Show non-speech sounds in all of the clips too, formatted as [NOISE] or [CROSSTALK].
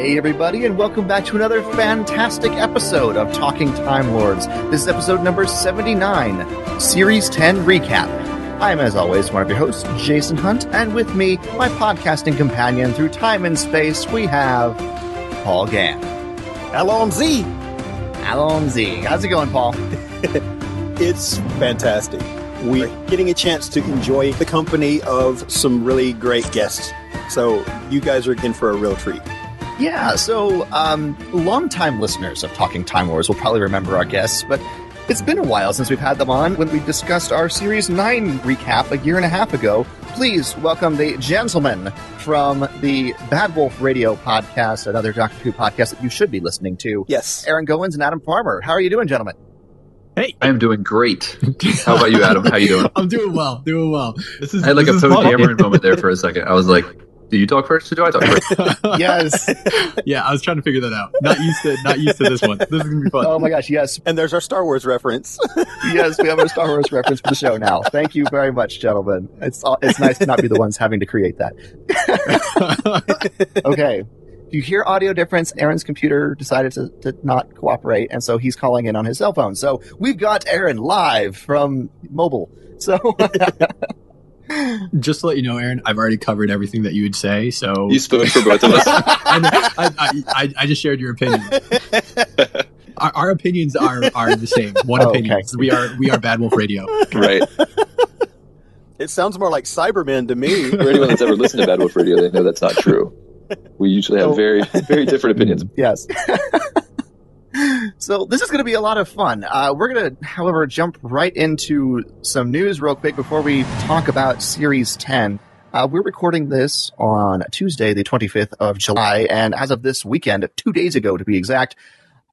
Hey, everybody, and welcome back to another fantastic episode of Talking Time Lords. This is episode number 79, Series 10 Recap. I am, as always, one of your hosts, Jason Hunt, and with me, my podcasting companion through time and space, we have Paul Gann. Allons-y. Alon Z. How's it going, Paul? [LAUGHS] It's fantastic. We're getting a chance to enjoy the company of some really great guests. So you guys are in for a real treat. Yeah, so um, longtime listeners of Talking Time Lords will probably remember our guests, but it's been a while since we've had them on when we discussed our Series 9 recap a year and a half ago. Please welcome the gentlemen from the Bad Wolf Radio podcast, another Doctor Who podcast that you should be listening to. Yes. Aaron Goins and Adam Farmer. How are you doing, gentlemen? Hey, I am doing great. How about you, Adam? How you doing? [LAUGHS] I'm doing well, doing well. This is I had like a this is Poe. Dameron moment there for a second. I was like, "Do you talk first, or do I talk first? [LAUGHS] Yes. yeah, I was trying to figure that out. Not used to, not used to this one. This is gonna be fun. oh my gosh, yes. And there's our Star Wars reference. [LAUGHS] Yes, we have a Star Wars reference for the show now. Thank you very much, gentlemen. It's it's nice to not be the ones having to create that. [LAUGHS] okay. If you hear audio difference, Aaron's computer decided to, to not cooperate, and so he's calling in on his cell phone. So we've got Aaron live from mobile. So Just to let you know, Aaron, I've already covered everything that you would say. So You spoke for both of us. [LAUGHS] I, I, I, I, I just shared your opinion. [LAUGHS] Our, our opinions are are the same. One Oh, opinion. okay. We are we are Bad Wolf Radio. right. it sounds more like Cybermen to me. For anyone that's ever listened to Bad Wolf Radio, they know that's not true. We usually have Oh. very, very different opinions. yes. [LAUGHS] so this is going to be a lot of fun. Uh, we're going to, however, jump right into some news real quick before we talk about Series 10. Uh, we're recording this on Tuesday, the 25th of July, and as of this weekend, two days ago to be exact,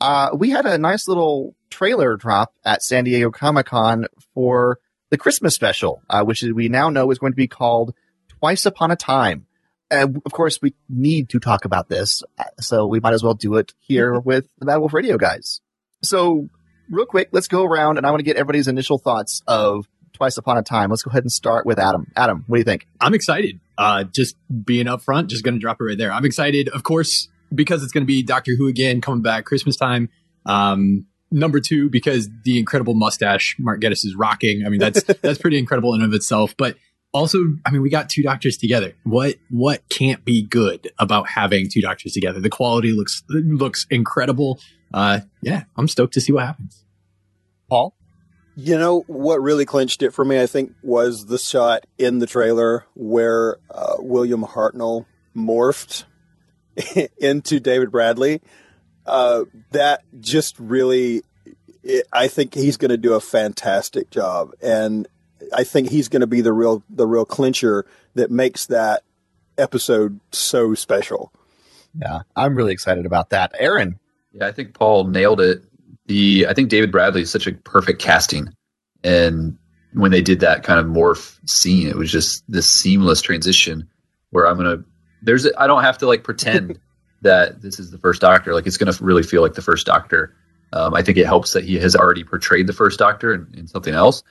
uh, we had a nice little trailer drop at San Diego Comic Con for the Christmas special, uh, which we now know is going to be called Twice Upon a Time. And of course, we need to talk about this, so we might as well do it here [LAUGHS] with the Bad Wolf Radio guys. So, real quick, let's go around, and I want to get everybody's initial thoughts of Twice Upon a Time. Let's go ahead and start with Adam. Adam, what do you think? I'm excited. Uh, just being up front, just gonna drop it right there. I'm excited, of course, because it's gonna be Doctor Who again coming back Christmas time. Um, number two, because the incredible mustache Mark Gatiss is rocking. I mean, that's [LAUGHS] that's pretty incredible in and of itself. But also, I mean, we got two doctors together. What what can't be good about having two doctors together? The quality looks looks incredible. Uh, yeah, I'm stoked to see what happens. Paul? You know what really clinched it for me, I think, was the shot in the trailer where uh, William Hartnell morphed [LAUGHS] into David Bradley. Uh, that just really, it, I think he's going to do a fantastic job, and I think he's going to be the real the real clincher that makes that episode so special. Yeah, I'm really excited about that. Aaron? Yeah, I think Paul nailed it. The I think David Bradley is such a perfect casting, and when they did that kind of morph scene, it was just this seamless transition where I'm gonna. There's a, I don't have to like pretend [LAUGHS] that this is the first Doctor. Like it's gonna really feel like the first Doctor, Um, I think it helps that he has already portrayed the first Doctor in, in something else,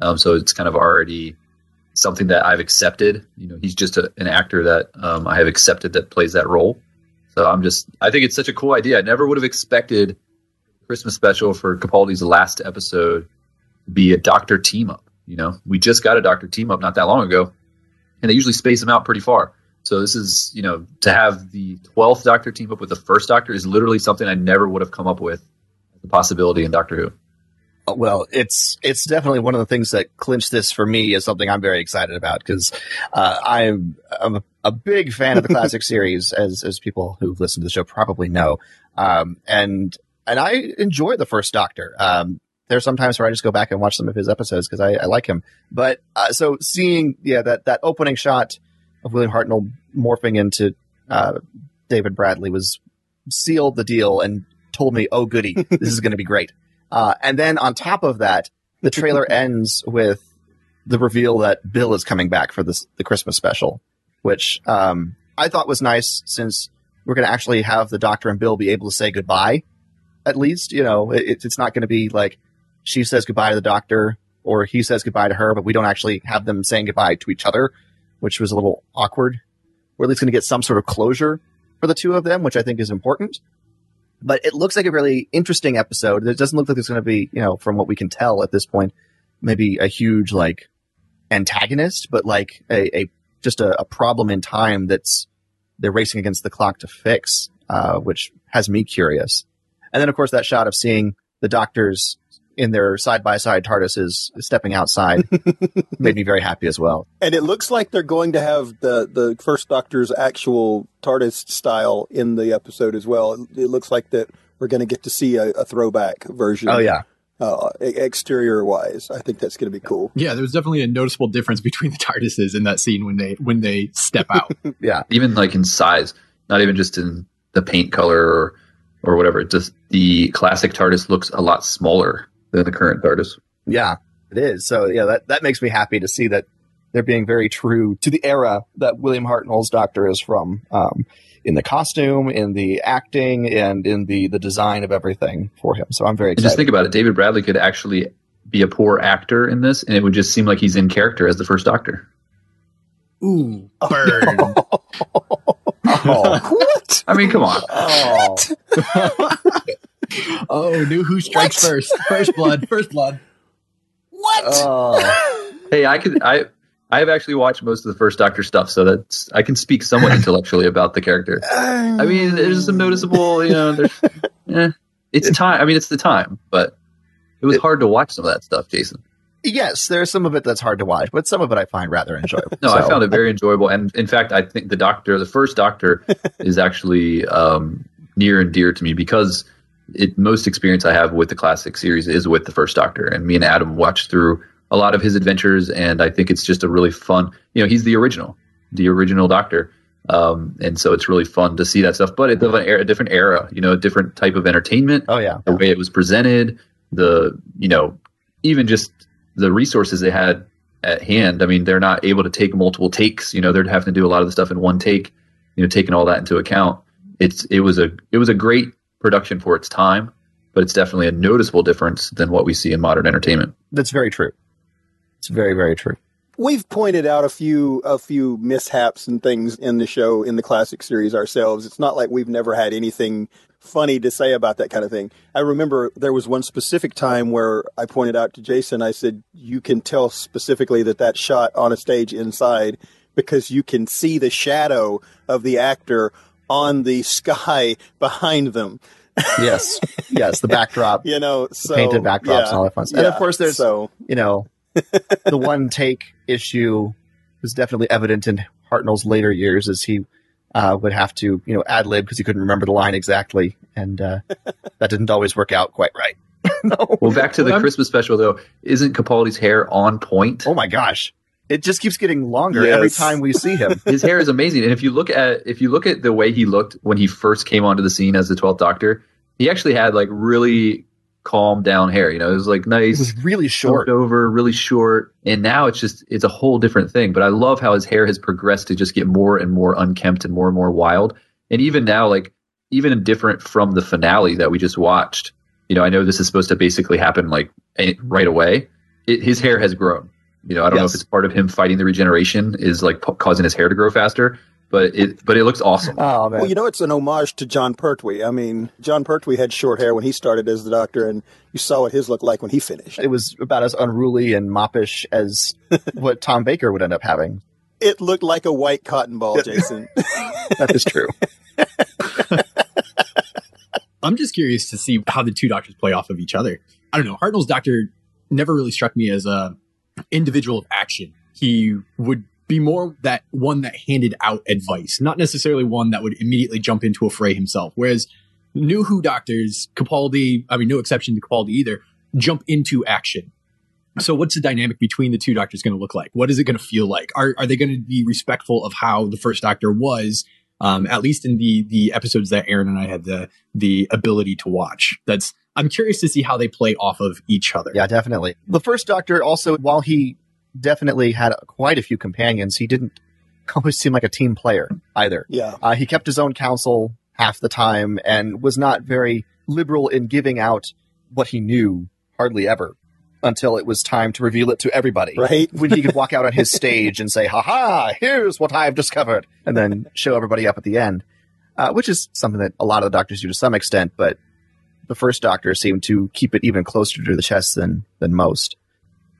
um, so it's kind of already something that I've accepted. You know, he's just a, an actor that um, I have accepted that plays that role. So I'm just, I think it's such a cool idea. I never would have expected Christmas special for Capaldi's last episode to be a Doctor team up. You know, we just got a Doctor team up not that long ago, and they usually space them out pretty far. So this is, you know, to have the 12th Doctor team up with the first Doctor is literally something I never would have come up with a possibility in Doctor Who. Uh, Well, it's it's definitely one of the things that clinched this for me is something I'm very excited about because uh, I'm I'm a, a big fan of the classic [LAUGHS] series, as as people who've listened to the show probably know, um, and and I enjoy the first Doctor. Um, there's sometimes where I just go back and watch some of his episodes because I, I like him. But uh, so seeing yeah that that opening shot of William Hartnell morphing into uh, David Bradley was sealed the deal and told me, oh goody, this is going to be great. Uh, and then on top of that, the trailer [LAUGHS] ends with the reveal that Bill is coming back for this the Christmas special, which um, I thought was nice since we're going to actually have the Doctor and Bill be able to say goodbye. At least, you know, it, it's not going to be like she says goodbye to the Doctor or he says goodbye to her, but we don't actually have them saying goodbye to each other, which was a little awkward. We're at least going to get some sort of closure for the two of them, which I think is important but it looks like a really interesting episode. It doesn't look like there's going to be, you know, from what we can tell at this point, maybe a huge like antagonist, but like a, a just a, a problem in time that's they're racing against the clock to fix, uh, which has me curious. And then of course that shot of seeing the doctors in their side by side TARDISes stepping outside [LAUGHS] made me very happy as well. And it looks like they're going to have the, the first Doctor's actual TARDIS style in the episode as well. It, it looks like that we're going to get to see a, a throwback version. Oh yeah. Uh, exterior wise, I think that's going to be cool. Yeah, there's definitely a noticeable difference between the TARDISes in that scene when they when they step out. [LAUGHS] Yeah. even like in size, not even just in the paint color or or whatever. Just the classic TARDIS looks a lot smaller than the current TARDIS. Yeah, it is. So yeah, that, that makes me happy to see that they're being very true to the era that William Hartnell's Doctor is from. Um, in the costume, in the acting, and in the the design of everything for him. So I'm very And excited. just think about it, David Bradley could actually be a poor actor in this, and it would just seem like he's in character as the first Doctor. Ooh, burn! [LAUGHS] oh, [LAUGHS] what? I mean, come on. oh. [LAUGHS] oh, new Who strikes What? first? First blood, first blood. What? Oh. Hey, I could I I have actually watched most of the first Doctor stuff, so that's I can speak somewhat intellectually about the character. I mean, there's some noticeable, you know, there's, [LAUGHS] eh, it's time. I mean, it's the time, but it was hard to watch some of that stuff, Jason. Yes, there's some of it that's hard to watch, but some of it I find rather enjoyable. No, I found it very enjoyable, and in fact, I think the Doctor, the first Doctor, [LAUGHS] is actually um, near and dear to me because it most experience I have with the classic series is with the first Doctor, and me and Adam watched through a lot of his adventures, and I think it's just a really fun. You know, he's the original, the original Doctor, um, and so it's really fun to see that stuff. But it's of an era, a different era, you know, a different type of entertainment Oh yeah. the way it was presented, the you know, even just the resources they had at hand. I mean, they're not able to take multiple takes. You know, they're having to do a lot of the stuff in one take. You know, taking all that into account, it's it was a it was a great production for its time, but it's definitely a noticeable difference than what we see in modern entertainment. That's very true. It's very, very true. We've pointed out a few a few mishaps and things in the show in the classic series ourselves. It's not like we've never had anything funny to say about that kind of thing. I remember there was one specific time where I pointed out to Jason, I said, you can tell specifically that that shot on a stage inside because you can see the shadow of the actor on the sky behind them. Yes. yes. The backdrop, [LAUGHS] You know, so painted backdrops yeah, and all that fun stuff. And of course there's so you know, [LAUGHS] the one take issue was definitely evident in Hartnell's later years as he uh, would have to, you know, ad lib because he couldn't remember the line exactly. And uh, [LAUGHS] that didn't always work out quite right. no. Well, back to the Christmas special though, isn't Capaldi's hair on point? Oh my gosh. It just keeps getting longer Yes. every time we see him. [LAUGHS] his hair is amazing and if you look at if you look at the way he looked when he first came onto the scene as the 12th doctor he actually had like really calm down hair you know it was like It nice was really short. over really short and now it's just it's a whole different thing but i love how his hair has progressed to just get more and more unkempt and more and more wild and even now like even different from the finale that we just watched you know, I know this is supposed to basically happen like right away. It, his hair has grown. You know, I don't know if it's part of him fighting the regeneration is like p- causing his hair to grow faster, but it but it looks awesome. Oh man. Well, you know, it's an homage to Jon Pertwee. I mean, Jon Pertwee had short hair when he started as the Doctor, and you saw what his looked like when he finished. it was about as unruly and moppish as [LAUGHS] what Tom Baker would end up having. It looked like a white cotton ball, Jason. [LAUGHS] [LAUGHS] That is true. I'm just curious to see how the two doctors play off of each other. I don't know. Hartnell's doctor never really struck me as a individual of action. He would be more that one that handed out advice, not necessarily one that would immediately jump into a fray himself. Whereas new Who doctors, Capaldi, I mean, no exception to Capaldi either, jump into action. So what's the dynamic between the two doctors going to look like? What is it going to feel like? Are, are they going to be respectful of how the first doctor was? Um, at least in the, the episodes that Aaron and I had the, the ability to watch. That's, I'm curious to see how they play off of each other. Yeah, definitely. The first Doctor also, while he definitely had quite a few companions, he didn't [LAUGHS] always seem like a team player either. yeah. Uh, he kept his own counsel half the time and was not very liberal in giving out what he knew, hardly ever, until it was time to reveal it to everybody. Right? when he could [LAUGHS] walk out on his stage and say, "Ha ha! Here's what I've discovered," and then show everybody up at the end, uh, which is something that a lot of the doctors do to some extent. But the first Doctor seemed to keep it even closer to the chest than than most.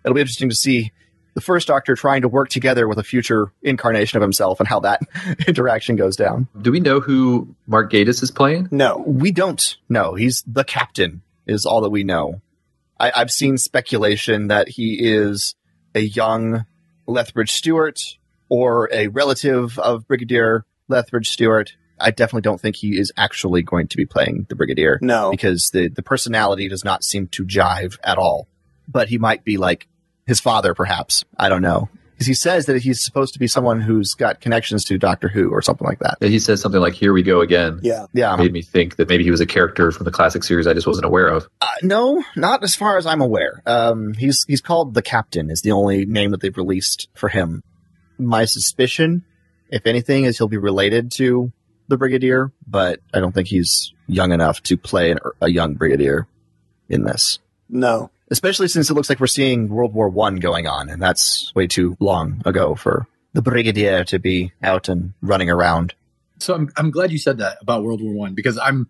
It'll be interesting to see the first Doctor trying to work together with a future incarnation of himself and how that [LAUGHS] interaction goes down. Do we know who Mark Gatiss is playing? No. We don't know. He's the captain, is all that we know. I, I've seen speculation that he is a young Lethbridge Stewart or a relative of Brigadier Lethbridge Stewart. I definitely don't think he is actually going to be playing the Brigadier No. because the, the personality does not seem to jive at all. But he might be like his father, perhaps. I don't know. Because he says that he's supposed to be someone who's got connections to Doctor Who or something like that. He says something like "Here we go again." Yeah. Yeah. Made me think that maybe he was a character from the classic series I just wasn't aware of. Uh, no, not as far as I'm aware. Um, he's he's called the Captain. Is the only name that they've released for him. My suspicion, if anything, is he'll be related to the Brigadier, but I don't think he's young enough to play an, a young Brigadier in this. No. Especially since it looks like we're seeing World War One going on, and that's way too long ago for the Brigadier to be out and running around. So I'm I'm glad you said that about World War One because I'm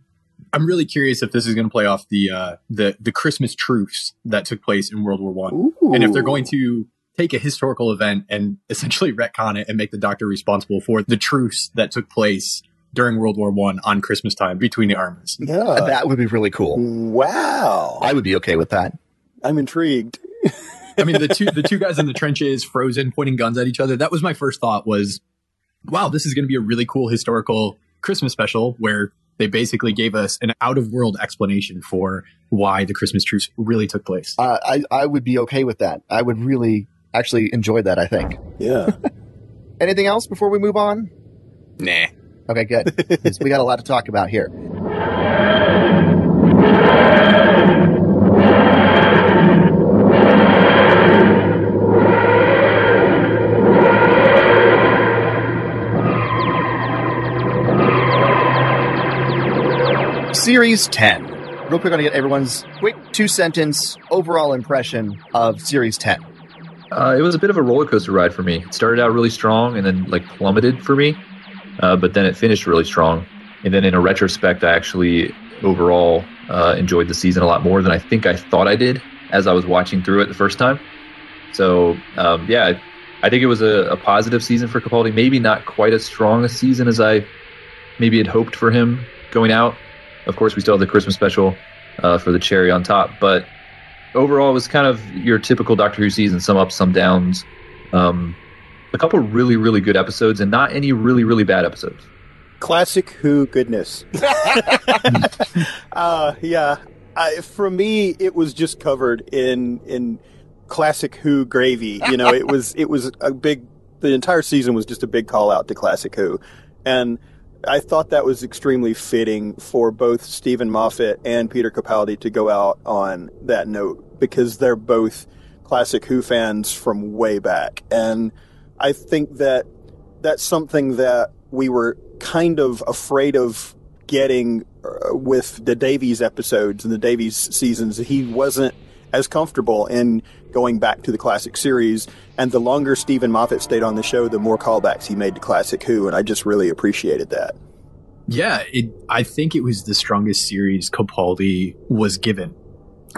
I'm really curious if this is going to play off the uh, the the Christmas truce that took place in World War One, and if they're going to take a historical event and essentially [LAUGHS] retcon it and make the Doctor responsible for the truce that took place during World War One on Christmas time between the armies. Yeah. that would be really cool. Wow. I would be okay with that. I'm intrigued. I mean, the two the two guys in the trenches, frozen, pointing guns at each other. That was my first thought. Was wow, this is going to be a really cool historical Christmas special where they basically gave us an out of world explanation for why the Christmas truce really took place. Uh, I I would be okay with that. I would really actually enjoy that. I think. Yeah. [LAUGHS] Anything else before we move on? Nah. Okay, good. [LAUGHS] we got a lot to talk about here. Series 10. Real quick, I'm going to get everyone's quick two sentence overall impression of Series 10. Uh, it was a bit of a roller coaster ride for me. It started out really strong and then like plummeted for me, uh, but then it finished really strong. And then in a retrospect, I actually overall uh, enjoyed the season a lot more than I think I thought I did as I was watching through it the first time. So um, yeah, I, think it was a, a positive season for Capaldi. Maybe not quite as strong a season as I maybe had hoped for him going out. Of course, we still have the Christmas special uh, for the cherry on top, but overall, it was kind of your typical Doctor Who season, some ups, some downs. Um, a couple really, really good episodes, and not any really, really bad episodes. Classic Who goodness. [LAUGHS] uh, yeah. I, for me, it was just covered in in classic Who gravy. You know, it was it was a big. The entire season was just a big call out to classic Who, and I thought that was extremely fitting for both Steven Moffat and Peter Capaldi to go out on that note because they're both classic Who fans from way back, and I think that that's something that we were kind of afraid of getting uh, with the Davies episodes and the Davies seasons. He wasn't as comfortable in going back to the classic series. And the longer Steven Moffat stayed on the show, the more callbacks he made to Classic Who. And I just really appreciated that. Yeah, it, I think it was the strongest series Capaldi was given.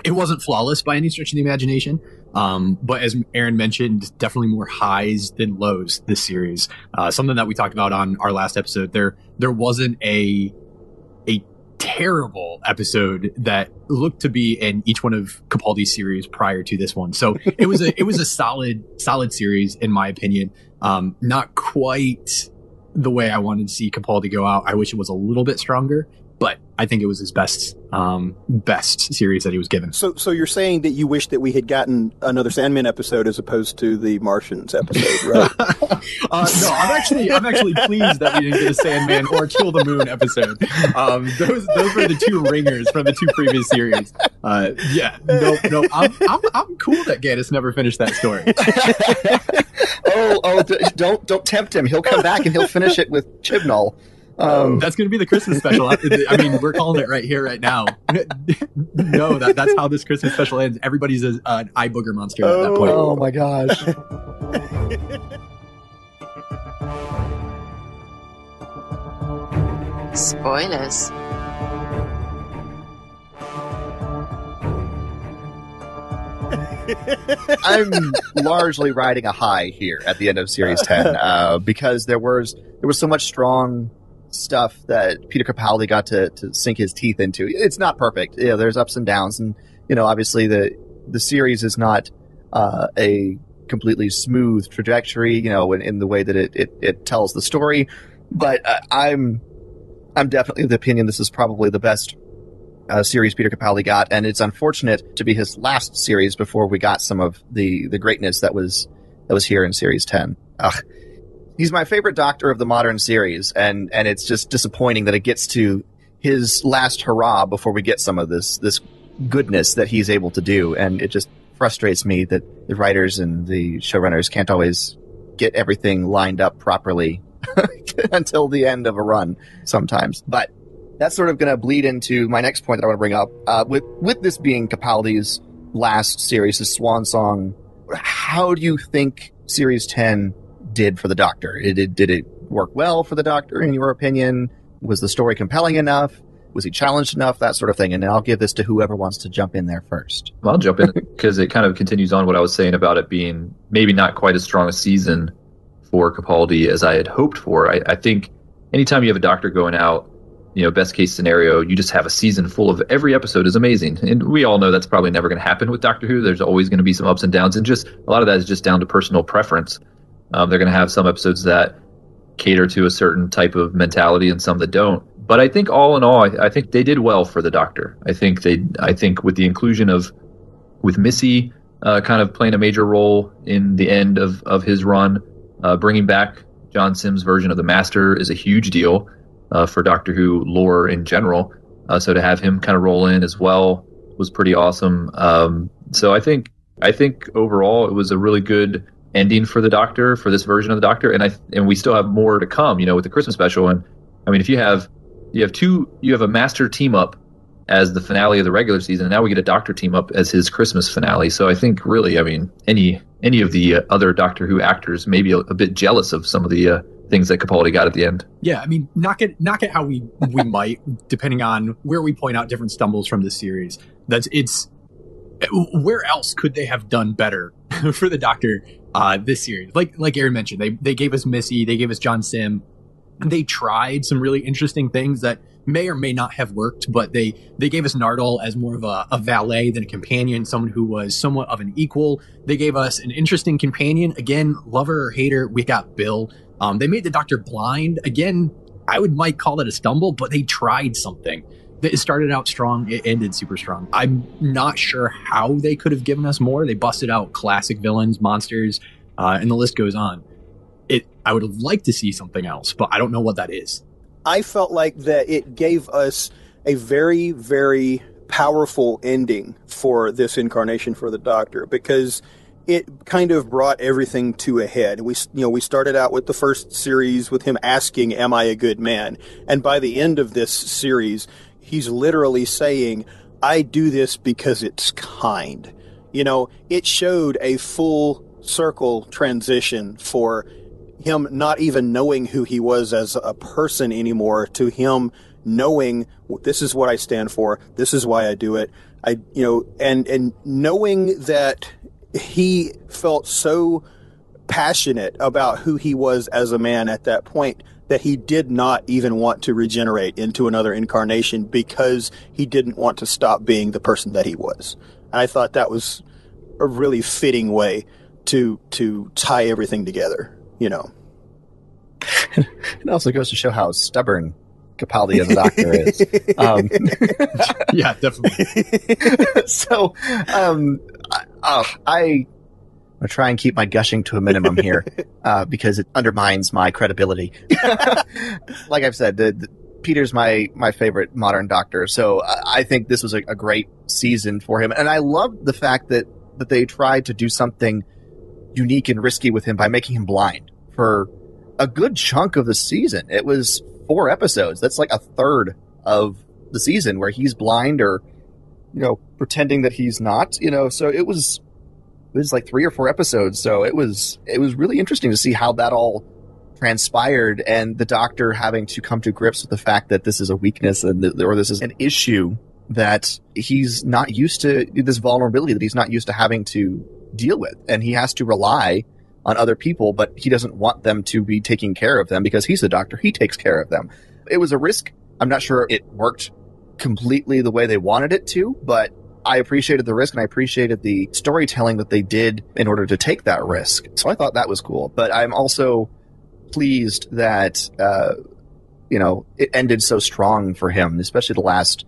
It wasn't flawless by any stretch of the imagination, um, but as Aaron mentioned, definitely more highs than lows this series. Uh, something that we talked about on our last episode. There, there wasn't a a terrible episode that looked to be in each one of Capaldi's series prior to this one. So it was a it was a [LAUGHS] solid solid series in my opinion. Um, not quite the way I wanted to see Capaldi go out. I wish it was a little bit stronger, but I think it was his best um, best series that he was given. So, so you're saying that you wish that we had gotten another Sandman episode as opposed to the Martians episode, right? [LAUGHS] uh, no, I'm actually I'm actually pleased that we didn't get a Sandman or Kill the Moon episode. Um, those those were the two ringers from the two previous series. Uh, yeah, no, no, I'm, I'm I'm cool that Gatiss never finished that story. [LAUGHS] oh, oh, d- don't don't tempt him. He'll come back and he'll finish it with Chibnall. Um, that's going to be the Christmas special. I mean, we're calling it right here, right now. [LAUGHS] no, that, that's how this Christmas special ends. Everybody's a, uh, an eye booger monster at that point. Oh my gosh. [LAUGHS] Spoilers. I'm largely riding a high here at the end of Series 10 uh, because there was there was so much strong stuff that Peter Capaldi got to, to sink his teeth into. It's not perfect. Yeah, there's ups and downs, and you know, obviously the the series is not uh, a completely smooth trajectory. You know, in, in the way that it, it, it tells the story. But uh, I'm I'm definitely of the opinion this is probably the best uh, series Peter Capaldi got, and it's unfortunate to be his last series before we got some of the the greatness that was that was here in Series Ten. Ugh. He's my favorite Doctor of the modern series, and and it's just disappointing that it gets to his last hurrah before we get some of this this goodness that he's able to do, and it just frustrates me that the writers and the showrunners can't always get everything lined up properly [LAUGHS] until the end of a run sometimes. But that's sort of going to bleed into my next point that I want to bring up. Uh, with with this being Capaldi's last series, his swan song, how do you think Series Ten did for the Doctor? It, did did it work well for the Doctor in your opinion? Was the story compelling enough? Was he challenged enough? That sort of thing. And I'll give this to whoever wants to jump in there first. Well, I'll jump in because it kind of continues on what I was saying about it being maybe not quite as strong a season for Capaldi as I had hoped for. I, I think anytime you have a Doctor going out you know, best case scenario, you just have a season full of every episode is amazing. And we all know that's probably never going to happen with Doctor Who. There's always going to be some ups and downs, and just a lot of that is just down to personal preference. Um, they're going to have some episodes that cater to a certain type of mentality and some that don't. But I think all in all, I, I think they did well for the Doctor. I think they, I think with the inclusion of, with Missy uh, kind of playing a major role in the end of of his run, uh, bringing back John Simm's version of the Master is a huge deal uh, for Doctor Who lore in general. Uh, so to have him kind of roll in as well was pretty awesome. Um, so I think I think overall it was a really good ending for the Doctor for this version of the Doctor, and I and we still have more to come. You know, with the Christmas special, and I mean, if you have you have two you have a Master team up as the finale of the regular season, and now we get a Doctor team up as his Christmas finale. So I think really, I mean, any any of the uh, other Doctor Who actors may be a, a bit jealous of some of the uh, things that Capaldi got at the end. Yeah, I mean, knock it, knock it how we we [LAUGHS] might, depending on where we point out different stumbles from this series. That's it's where else could they have done better [LAUGHS] for the Doctor uh, this series? Like like Aaron mentioned, they they gave us Missy, they gave us John Simm, they tried some really interesting things that may or may not have worked, but they they gave us Nardole as more of a, a, valet than a companion, someone who was somewhat of an equal. They gave us an interesting companion. Again, lover or hater, we got Bill. Um, they made the Doctor blind. Again, I would might call it a stumble, but they tried something. It started out strong, it ended super strong. I'm not sure how they could have given us more. They busted out classic villains, monsters, uh, and the list goes on. It I would have liked to see something else, but I don't know what that is. I felt like that it gave us a very, very powerful ending for this incarnation for the Doctor because it kind of brought everything to a head. We, you know, we started out with the first series with him asking, "Am I a good man?" And by the end of this series, he's literally saying, "I do this because it's kind." You know, it showed a full circle transition for him not even knowing who he was as a person anymore to him knowing this is what I stand for, this is why I do it. I, you know, and and knowing that he felt so passionate about who he was as a man at that point that he did not even want to regenerate into another incarnation because he didn't want to stop being the person that he was. And I thought that was a really fitting way to to tie everything together, you know. [LAUGHS] it also goes to show how stubborn Capaldi as a doctor is. [LAUGHS] Um, yeah, definitely. [LAUGHS] so, um, uh, I, I'm gonna try and keep my gushing to a minimum here, [LAUGHS] uh, because it undermines my credibility. [LAUGHS] like I've said, the, the, Peter's my my favorite modern doctor, so I, I think this was a, a, great season for him, and I love the fact that that they tried to do something unique and risky with him by making him blind for a good chunk of the season. It was four episodes. That's like a third of the season where he's blind or you know pretending that he's not. You know, so it was it was like three or four episodes. So it was it was really interesting to see how that all transpired and the doctor having to come to grips with the fact that this is a weakness and or this is an issue that he's not used to this vulnerability that he's not used to having to deal with and he has to rely on other people, but he doesn't want them to be taking care of them because he's the doctor. He takes care of them. It was a risk. I'm not sure it worked completely the way they wanted it to, but I appreciated the risk and I appreciated the storytelling that they did in order to take that risk. So I thought that was cool. But I'm also pleased that, uh, you know, it ended so strong for him, especially the last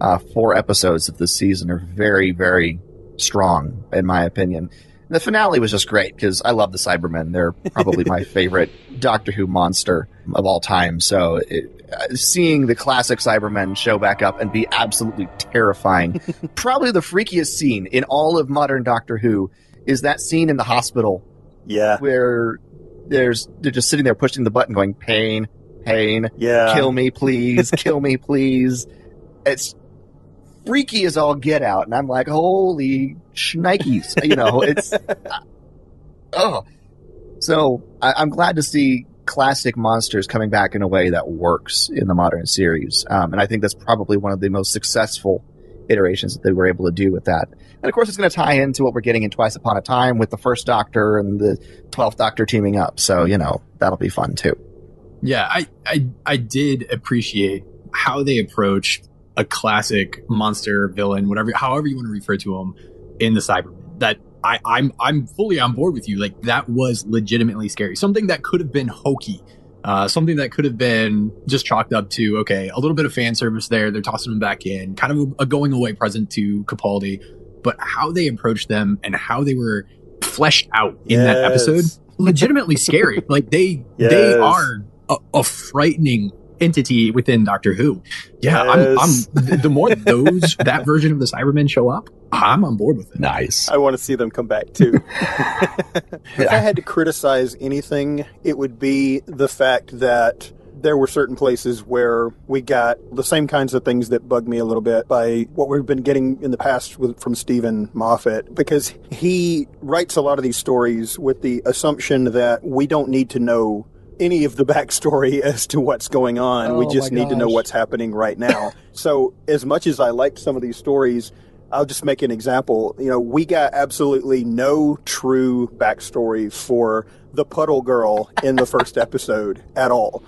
uh, four episodes of the season are very, very strong, in my opinion the finale was just great because I love the Cybermen. They're probably my [LAUGHS] favorite Doctor Who monster of all time. So it, uh, seeing the classic Cybermen show back up and be absolutely terrifying, [LAUGHS] probably the freakiest scene in all of modern Doctor Who is that scene in the hospital. Yeah. Where there's they're just sitting there pushing the button going pain, pain, yeah. kill me please, kill me please. [LAUGHS] It's freaky as all get out. And I'm like, holy shnikes. you know, [LAUGHS] it's, oh. So I, am glad to see classic monsters coming back in a way that works in the modern series. Um, and I think that's probably one of the most successful iterations that they were able to do with that. And of course, it's going to tie into what we're getting in Twice Upon a Time with the first Doctor and the 12th Doctor teaming up. So, you know, that'll be fun too. Yeah, I, I, I did appreciate how they approached a classic monster villain, whatever, however you want to refer to him in the Cybermen. That I, I'm I'm fully on board with you. Like that was legitimately scary. Something that could have been hokey. Uh, something that could have been just chalked up to okay, a little bit of fan service there. They're tossing them back in, kind of a, a going away present to Capaldi. But how they approached them and how they were fleshed out in yes. that episode, legitimately scary. Like they yes. they are a, a, frightening entity within Doctor Who. Yeah, yes. I'm, I'm the more those [LAUGHS] that version of the Cybermen show up, I'm on board with it. Nice. I want to see them come back too. [LAUGHS] if I had to criticize anything, it would be the fact that there were certain places where we got the same kinds of things that bug me a little bit by what we've been getting in the past with, from Steven Moffat, because he writes a lot of these stories with the assumption that we don't need to know any of the backstory [LAUGHS] as to what's going on. Oh, we just need to know what's happening right [LAUGHS] now. so, as much as I liked some of these stories, I'll just make an example. You know, we got absolutely no true backstory for the puddle girl in the first [LAUGHS] episode at all.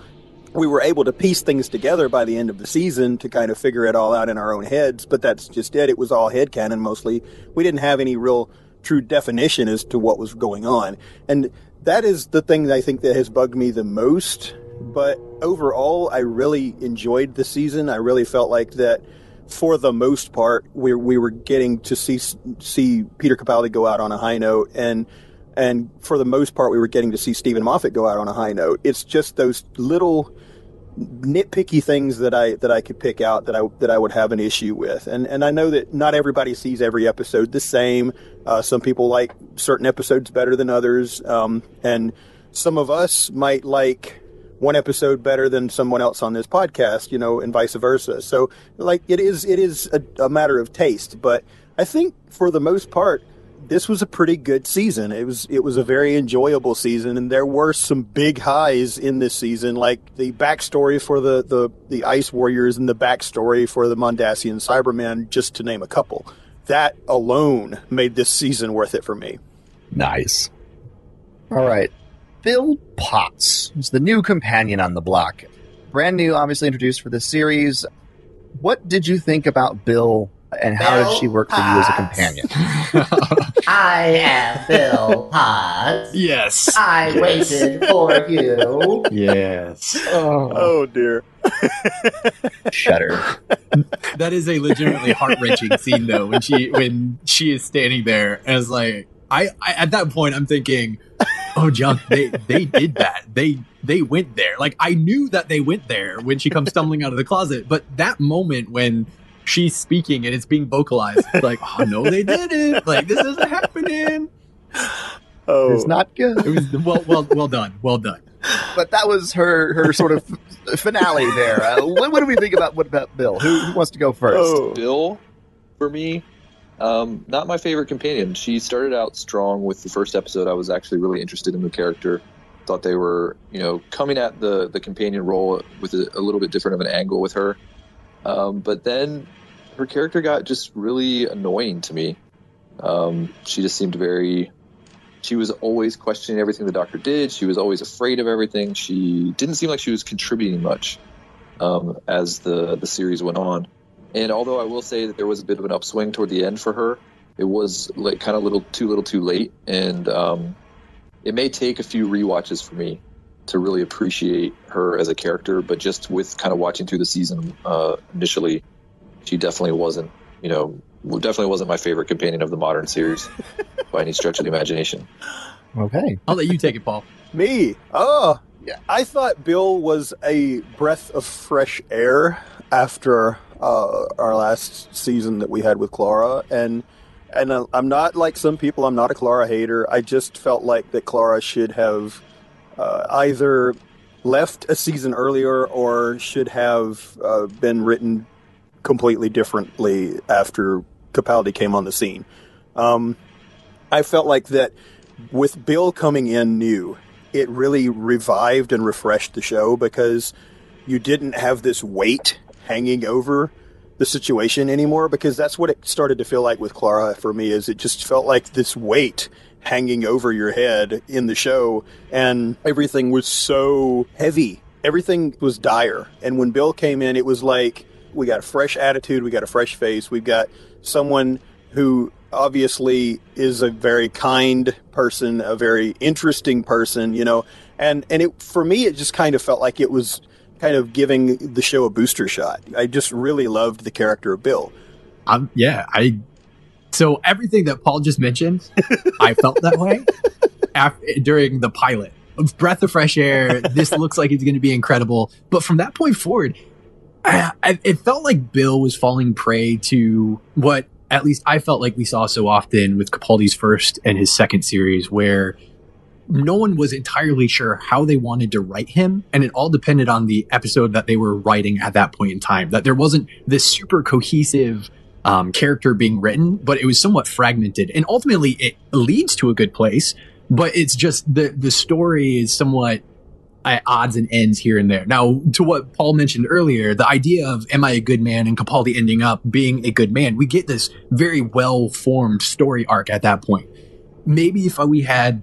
We were able to piece things together by the end of the season to kind of figure it all out in our own heads, but that's just it. It was all headcanon mostly. We didn't have any real true definition as to what was going on. And that is the thing that I think that has bugged me the most. But overall, I really enjoyed the season. I really felt like that for the most part, we, we were getting to see see Peter Capaldi go out on a high note, and and for the most part, we were getting to see Steven Moffat go out on a high note. It's just those little nitpicky things that I that I could pick out that I that I would have an issue with, and and I know that not everybody sees every episode the same. Uh, some people like certain episodes better than others, um, and some of us might like one episode better than someone else on this podcast, you know, and vice versa. So, like, it is it is a, a matter of taste, but I think for the most part, this was a pretty good season. It was it was a very enjoyable season, and there were some big highs in this season, like the backstory for the the, the Ice Warriors and the backstory for the Mondasian Cybermen, just to name a couple. That alone made this season worth it for me. Nice. All right. Bill Potts is the new companion on the block. Brand new, obviously introduced for this series. What did you think about Bill and how Bill did she work for you as a companion? [LAUGHS] I am Bill Potts. yes. I waited for you. Yes. oh, Oh dear. shudder. That is a legitimately heart wrenching scene though when she when she is standing there and it's like I, I at that point I'm thinking, oh John, they they did that. They they went there. Like I knew that they went there when she comes stumbling out of the closet, but that moment when she's speaking and it's being vocalized, like, oh no, they didn't. Like this isn't happening. Oh, It's not good. It was well well well done. Well done. But that was her her sort of finale there. Uh, what, what do we think about what about Bill? Who, who wants to go first? Oh. Bill, for me, um, not my favorite companion. She started out strong with the first episode. I was actually really interested in the character. Thought they were, you know, coming at the the companion role with a, a little bit different of an angle with her. Um, but then her character got just really annoying to me. Um, she just seemed very. She was always questioning everything the doctor did. She was always afraid of everything. She didn't seem like she was contributing much um, as the the series went on. And although I will say that there was a bit of an upswing toward the end for her, it was like kind of little too little too late, and um, it may take a few rewatches for me to really appreciate her as a character. But just with kind of watching through the season uh, initially, she definitely wasn't, you know, definitely wasn't my favorite companion of the modern series [LAUGHS] by any stretch of the imagination. Okay. I'll let you take it, Paul. [LAUGHS] Me? Oh, Yeah. I thought Bill was a breath of fresh air after uh, our last season that we had with Clara, and and uh, I'm not like some people. I'm not a Clara hater. I just felt like that Clara should have uh, either left a season earlier or should have uh, been written completely differently after Capaldi came on the scene. Um, I felt like that with Bill coming in new, it really revived and refreshed the show because you didn't have this weight hanging over the situation anymore because that's what it started to feel like with Clara for me is it just felt like this weight hanging over your head in the show and everything was so heavy everything was dire and when Bill came in it was like we got a fresh attitude we got a fresh face we've got someone who obviously is a very kind person, a very interesting person, you know, and and it for me it just kind of felt like it was kind of giving the show a booster shot. I just really loved the character of Bill. Um, yeah, I. So everything that Paul just mentioned, I felt that way after, during the pilot. Breath of fresh air. This looks like it's going to be incredible. But from that point forward, I, I, it felt like Bill was falling prey to what at least I felt like we saw so often with Capaldi's first and his second series, where no one was entirely sure how they wanted to write him, and it all depended on the episode that they were writing at that point in time. That there wasn't this super cohesive um, character being written, but it was somewhat fragmented, and ultimately it leads to a good place. But it's just the the story is somewhat at odds and ends here and there. Now, to what Paul mentioned earlier, the idea of am I a good man and Capaldi ending up being a good man, we get this very well formed story arc at that point. Maybe if we had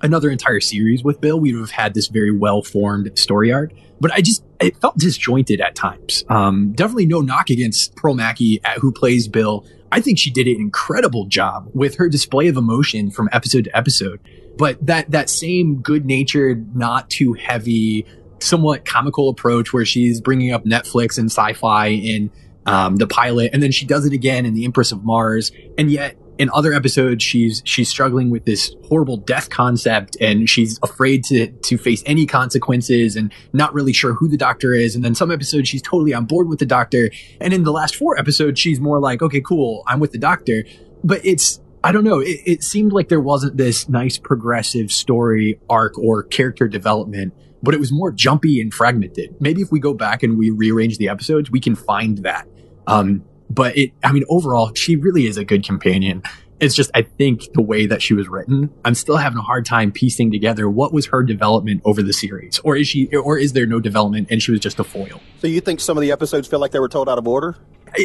another entire series with Bill, we would have had this very well formed story arc. But I just it felt disjointed at times. Um, definitely no knock against Pearl Mackie, uh, who plays Bill. I think she did an incredible job with her display of emotion from episode to episode. But that that same good natured, not too heavy, somewhat comical approach where she's bringing up Netflix and sci-fi in um, the pilot, and then she does it again in the Empress of Mars, and yet in other episodes she's she's struggling with this horrible death concept and she's afraid to to face any consequences and not really sure who the doctor is. And then some episodes she's totally on board with the doctor. And in the last four episodes she's more like okay cool i'm with the doctor. But it's i don't know it, it seemed like there wasn't this nice progressive story arc or character development but it was more jumpy and fragmented. Maybe if we go back and we rearrange the episodes we can find that. Um but it i mean overall she really is a good companion. It's just i think the way that she was written i'm still having a hard time piecing together what was her development over the series. Or is she or is there no development and she was just a foil? So you think some of the episodes feel like they were told out of order?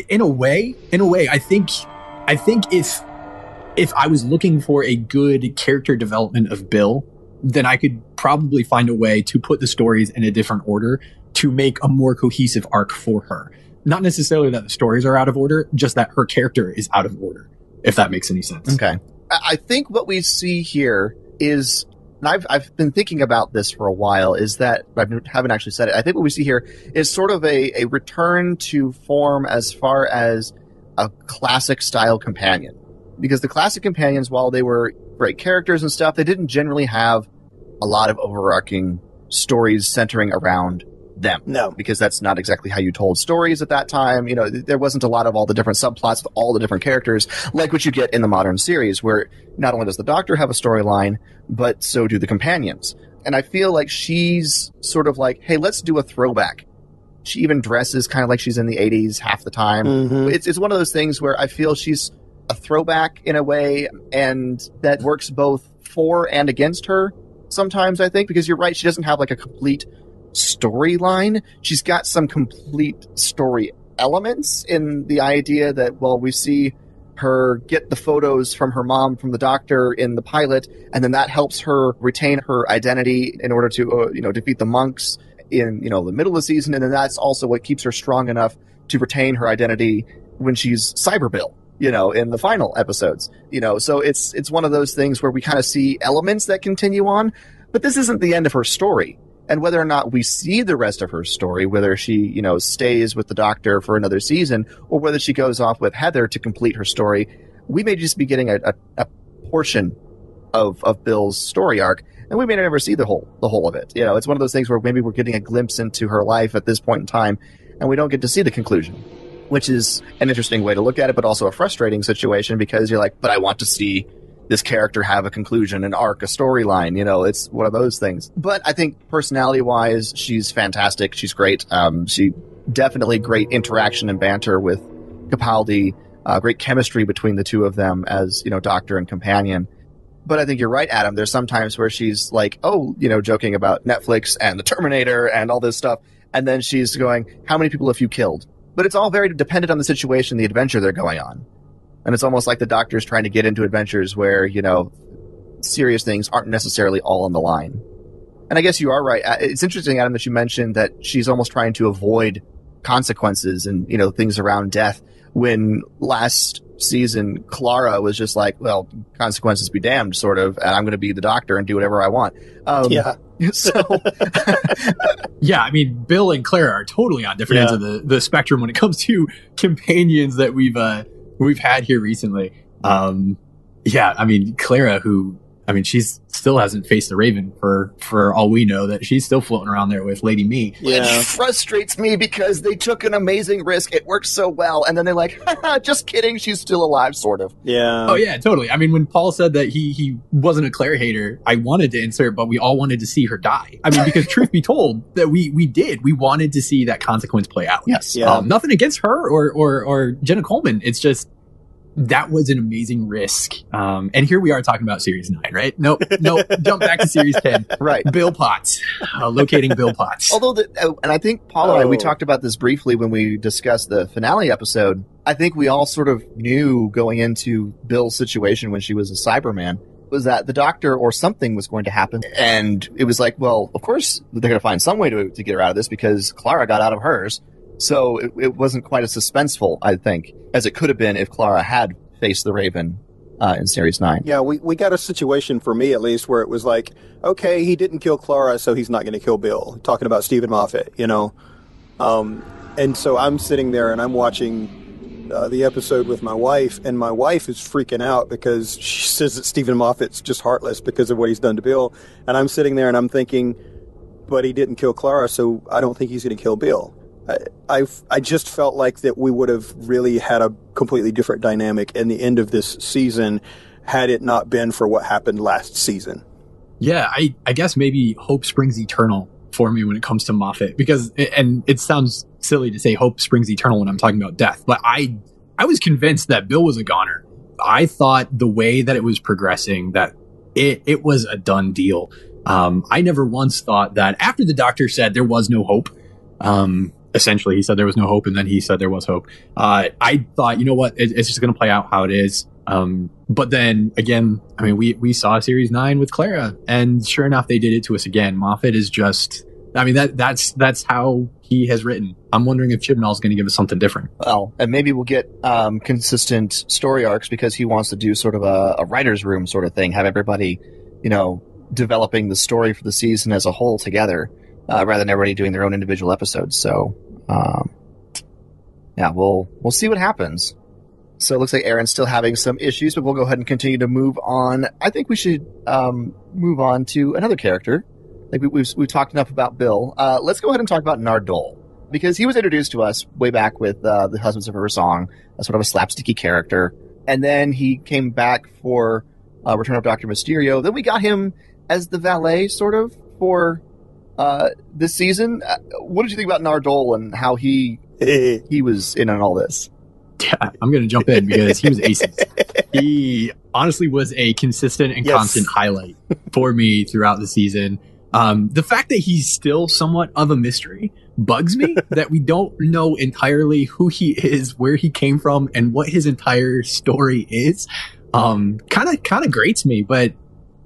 In a way in a way i think i think if if i was looking for a good character development of bill then i could probably find a way to put the stories in a different order to make a more cohesive arc for her not necessarily that the stories are out of order just that her character is out of order if that makes any sense Okay. I I think what we see here is, and I've, I've been thinking about this for a while, is that, I haven't actually said it. I think what we see here is sort of a, a return to form as far as a classic style companion. Because the classic companions, while they were great characters and stuff, they didn't generally have a lot of overarching stories centering around them No. because that's not exactly how you told stories at that time. You know, there wasn't a lot of all the different subplots with all the different characters like what you get in the modern series where not only does the doctor have a storyline, but so do the companions. And I feel like she's sort of like, hey, let's do a throwback. She even dresses kind of like she's in the 80s half the time. Mhm. It's, it's one of those things where I feel she's a throwback in a way, and that works both for and against her sometimes, I think, because you're right, she doesn't have like a complete storyline. She's got some complete story elements in the idea that, well, we see her get the photos from her mom from the doctor in the pilot, and then that helps her retain her identity in order to, uh, you know, defeat the monks in, you know, the middle of the season, and then that's also what keeps her strong enough to retain her identity when she's Cyber Bill, you know, in the final episodes. You know, so it's it's one of those things where we kind of see elements that continue on, but this isn't the end of her story. And whether or not we see the rest of her story, whether she, you know, stays with the doctor for another season, or whether she goes off with Heather to complete her story, we may just be getting a, a, a portion of, of Bill's story arc, and we may never see the whole the whole of it. You know, it's one of those things where maybe we're getting a glimpse into her life at this point in time, and we don't get to see the conclusion, which is an interesting way to look at it, but also a frustrating situation because you're like, but I want to see this character have a conclusion, an arc, a storyline. You know, it's one of those things. But I think personality wise, she's fantastic. She's great. Um, she definitely great interaction and banter with Capaldi. Uh, great chemistry between the two of them as you know, doctor and companion. But I think you're right, Adam. There's sometimes where she's like, oh, you know, joking about Netflix and the Terminator and all this stuff. And then she's going, how many people have you killed? But it's all very dependent on the situation, the adventure they're going on. And it's almost like the doctor's trying to get into adventures where, you know, serious things aren't necessarily all on the line. And I guess you are right. It's interesting, Adam, that you mentioned that she's almost trying to avoid consequences and, you know, things around death when last season Clara was just like, well, consequences be damned, sort of, and I'm going to be the doctor and do whatever I want. Um, yeah. [LAUGHS] So, [LAUGHS] Yeah, I mean, Bill and Clara are totally on different ends of the, the spectrum when it comes to companions that we've uh, we've had here recently. Um, yeah, I mean, Clara, who I mean, she's still hasn't faced the Raven for for all we know. That she's still floating around there with Lady Me. Yeah. It frustrates me because they took an amazing risk. It worked so well. And then they're like, just kidding. She's still alive, sort of. Yeah. Oh yeah, totally. I mean, when Paul said that he he wasn't a Claire hater, I wanted to insert, but we all wanted to see her die. I mean, because truth be told, that we we did. We wanted to see that consequence play out. Yes. Yeah. Um, nothing against her or, or, or Jenna Coleman. It's just, that was an amazing risk. Um, and here we are talking about series nine, right? Nope. Nope. [LAUGHS] Jump back to series 10. Right. Bill Potts, uh, locating Bill Potts. Although, the, uh, and I think Paul and I, we Oh. talked about this briefly when we discussed the finale episode. I think we all sort of knew going into Bill's situation when she was a Cyberman was that the doctor or something was going to happen. And it was like, well, of course they're going to find some way to, to get her out of this because Clara got out of hers. So it, it wasn't quite as suspenseful, I think, as it could have been if Clara had faced the Raven uh, in Series 9. Yeah, we, we got a situation for me at least where it was like, okay, he didn't kill Clara, so he's not going to kill Bill. Talking about Steven Moffat, you know. Um, and so I'm sitting there and I'm watching uh, the episode with my wife, and my wife is freaking out because she [LAUGHS] says that Steven Moffat's just heartless because of what he's done to Bill. And I'm sitting there and I'm thinking, but he didn't kill Clara, so I don't think he's going to kill Bill. I, I, just felt like that we would have really had a completely different dynamic in the end of this season had it not been for what happened last season. Yeah, I, I guess maybe hope springs eternal for me when it comes to Moffat because, and it sounds silly to say hope springs eternal when I'm talking about death, but I, I was convinced that Bill was a goner. I thought the way that it was progressing, that it, it was a done deal. Um, I never once thought that after the doctor said there was no hope, um, essentially he said there was no hope and then he said there was hope. Uh, I thought, you know what, it, it's just going to play out how it is. Um, but then again, I mean, we, we saw series nine with Clara and sure enough, they did it to us again. Moffat is just, I mean, that, that's, that's how he has written. I'm wondering if Chibnall is going to give us something different. Well, and maybe we'll get um, consistent story arcs because he wants to do sort of a, a writer's room sort of thing, have everybody, you know, developing the story for the season as a whole together, uh, rather than everybody doing their own individual episodes. So, um, yeah, we'll we'll see what happens. So it looks like Aaron's still having some issues, but we'll go ahead and continue to move on. I think we should um, move on to another character. Like we, we've we've talked enough about Bill. Uh, let's go ahead and talk about Nardole because he was introduced to us way back with uh, the Husbands of River Song, a sort of a slapsticky character, and then he came back for uh, Return of Doctor Mysterio. Then we got him as the valet, sort of for uh, this season. Uh, what did you think about Nardole and how he [LAUGHS] he was in on all this? Yeah, I'm going to jump in because he was aces. [LAUGHS] he honestly was a consistent and Yes. constant highlight for me throughout the season. Um, the fact that he's still somewhat of a mystery bugs me [LAUGHS] that we don't know entirely who he is, where he came from, and what his entire story is. Um, kind of, kind of grates me, but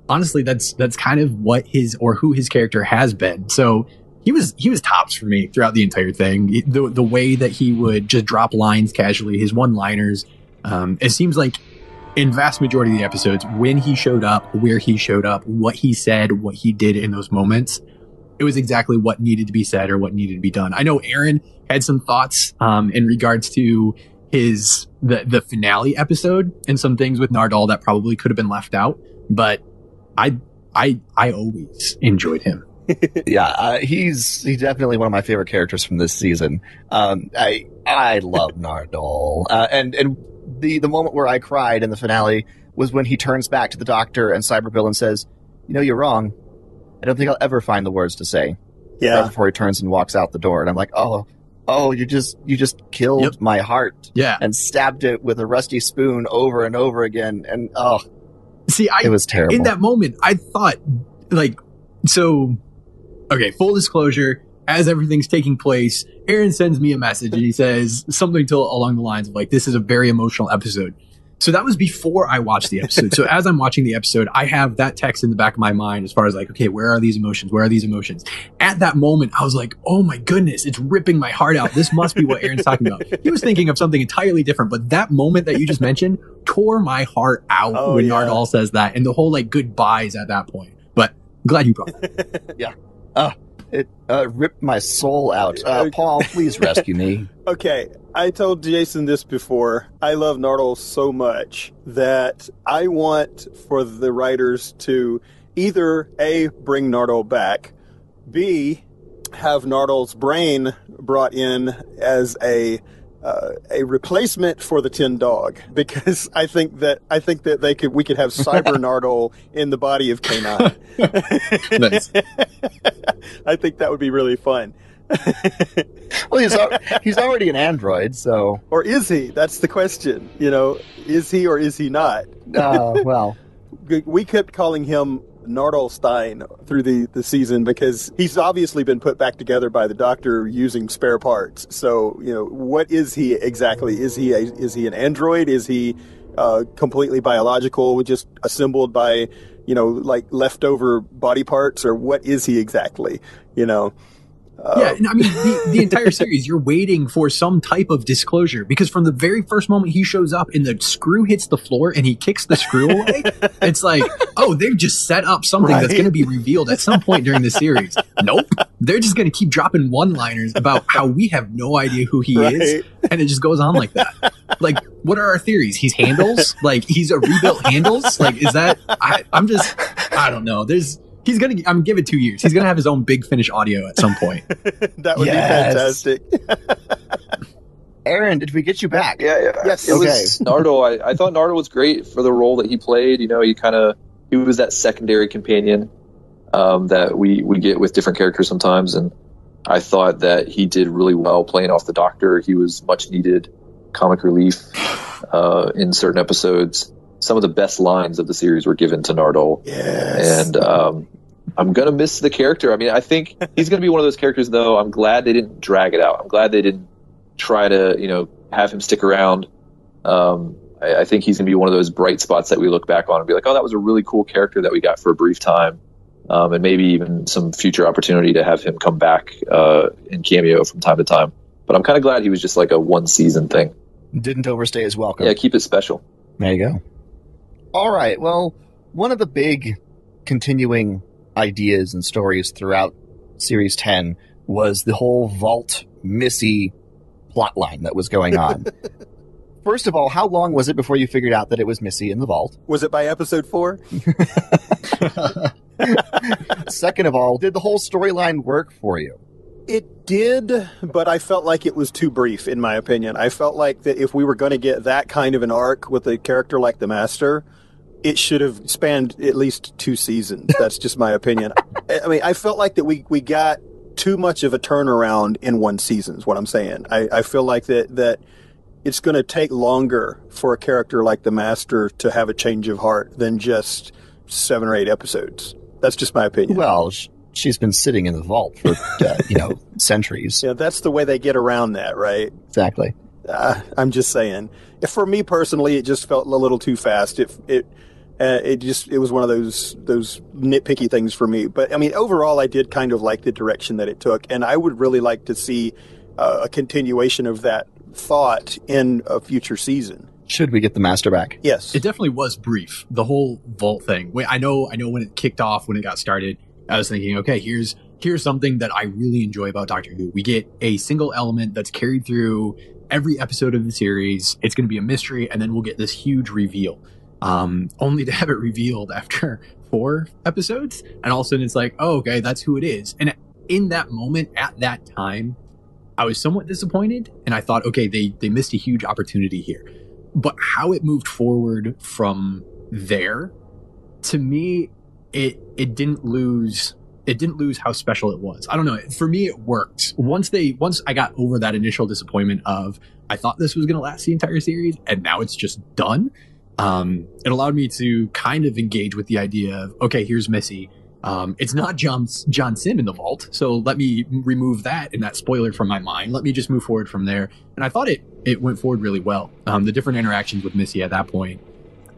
honestly, that's, that's kind of what his or who his character has been. So he was, he was tops for me throughout the entire thing. The, the way that he would just drop lines casually, his one liners, um, it seems like in vast majority of the episodes, when he showed up, where he showed up, what he said, what he did in those moments, it was exactly what needed to be said or what needed to be done. I know Aaron had some thoughts um, in regards to his the the finale episode and some things with Nardole that probably could have been left out, but I I I always enjoyed him. [LAUGHS] yeah, uh, he's he's definitely one of my favorite characters from this season. Um, I I love [LAUGHS] Nardole, uh, and and the the moment where I cried in the finale was when he turns back to the doctor and Cyber Bill and says, "You know, you're wrong. I don't think I'll ever find the words to say." Right Yeah. before he turns and walks out the door, and I'm like, "Oh, oh, you just you just killed Yep. my heart Yeah. and stabbed it with a rusty spoon over and over again, and oh, See, I it was terrible." in that moment, I thought, like, so, okay, full disclosure, as everything's taking place, Aaron sends me a message and he says something to along the lines of like, this is a very emotional episode. So that was before I watched the episode. so as I'm watching the episode, I have that text in the back of my mind as far as like, okay, where are these emotions? Where are these emotions? At that moment, I was like, oh my goodness, it's ripping my heart out. This must be what Aaron's talking about. He was thinking of something entirely different, but that moment that you just mentioned tore my heart out Oh, when yeah. Nardole says that and the whole like goodbyes at that point. But glad you brought that. [LAUGHS] Yeah. Uh, it uh, ripped my soul out. Uh, Paul, please rescue me. [LAUGHS] Okay, I told Jason this before. I love Nardole so much that I want for the writers to either A, bring Nardole back, B, have Nardole's brain brought in as a uh, a replacement for the Tin Dog [LAUGHS] because I think that I think that they could we could have Cyber [LAUGHS] Nardole in the body of K9. [LAUGHS] Nice. I think that would be really fun. [LAUGHS] Well, he's al- he's already an android, so Or is he? That's the question. You know, is he or is he not? uh, well, [LAUGHS] We kept calling him Nardole Stein through the, the season because he's obviously been put back together by the doctor using spare parts. So, you know, what is he exactly? Is he a, is he an android? Is he uh, completely biological, just assembled by, you know, like leftover body parts, or what is he exactly? You know, Um, yeah, and I mean the, the entire series, you're waiting for some type of disclosure because from the very first moment he shows up and the screw hits the floor and he kicks the screw [LAUGHS] away, it's like, oh, they've just set up something that's going to be revealed at some point during the series. Nope, they're just going to keep dropping one liners about how we have no idea who he is. And it just goes on like that. Like, what are our theories? He's handles? Like, he's a rebuilt handles? Like, is that, I, I'm just, I don't know. There's, he's going to, I'm giving two years. He's going to have his own big finish audio at some point. [LAUGHS] that would Yes. be fantastic. [LAUGHS] Aaron, did we get you back? Yeah, yeah. Yes. It was Nardo. I, I thought Nardo was great for the role that he played. You know, he kind of he was that secondary companion um, that we we get with different characters sometimes, and I thought that he did really well playing off the Doctor. He was much needed comic relief uh, in certain episodes. Some of the best lines of the series were given to Nardole Yes. and um, I'm gonna miss the character. I mean, I think [LAUGHS] he's gonna be one of those characters, though. I'm glad they didn't drag it out. I'm glad they didn't try to, you know, have him stick around. Um, I, I think he's gonna be one of those bright spots that we look back on and be like, oh, that was a really cool character that we got for a brief time, um, and maybe even some future opportunity to have him come back uh, in cameo from time to time. But I'm kind of glad he was just like a one season thing. Didn't overstay his welcome. Yeah, keep it special. There you go. All right. Well, one of the big continuing ideas and stories throughout Series 10 was the whole Vault Missy plotline that was going on. [LAUGHS] First of all, how long was it before you figured out that it was Missy in the vault? was it by episode four? [LAUGHS] Second of all, did the whole storyline work for you? It did, but I felt like it was too brief, in my opinion. I felt like that if we were going to get that kind of an arc with a character like the Master, it should have spanned at least two seasons. That's just my opinion. I mean, I felt like that we, we got too much of a turnaround in one season, is what I'm saying. I, I feel like that, that it's going to take longer for a character like the Master to have a change of heart than just seven or eight episodes. That's just my opinion. Well, sh- she's been sitting in the vault for, uh, you know, [LAUGHS] centuries. yeah, that's the way they get around that, right? Exactly. Uh, I'm just saying. For me personally, it just felt a little too fast. It it uh, it just it was one of those those nitpicky things for me. But I mean, overall, I did kind of like the direction that it took, and I would really like to see uh, a continuation of that thought in a future season. Should we get the master back? Yes. It definitely was brief. The whole vault thing. Wait, I know. I know when it kicked off, when it got started, I was thinking, okay, here's here's something that I really enjoy about Doctor Who. We get a single element that's carried through every episode of the series. It's going to be a mystery, and then we'll get this huge reveal. Um, only to have it revealed after [LAUGHS] four episodes, and all of a sudden it's like, oh, okay, that's who it is. And in that moment, at that time, I was somewhat disappointed, and I thought, okay, they they missed a huge opportunity here. But how it moved forward from there to me it it didn't lose it didn't lose how special it was. I don't know. For me it worked. Once they once i got over that initial disappointment of i thought this was going to last the entire series and now it's just done um it allowed me to kind of engage with the idea of okay here's missy um, it's not John, John Simm in the vault, so let me remove that and that spoiler from my mind. Let me just move forward from there. And I thought it it went forward really well. Um, the different interactions with Missy at that point,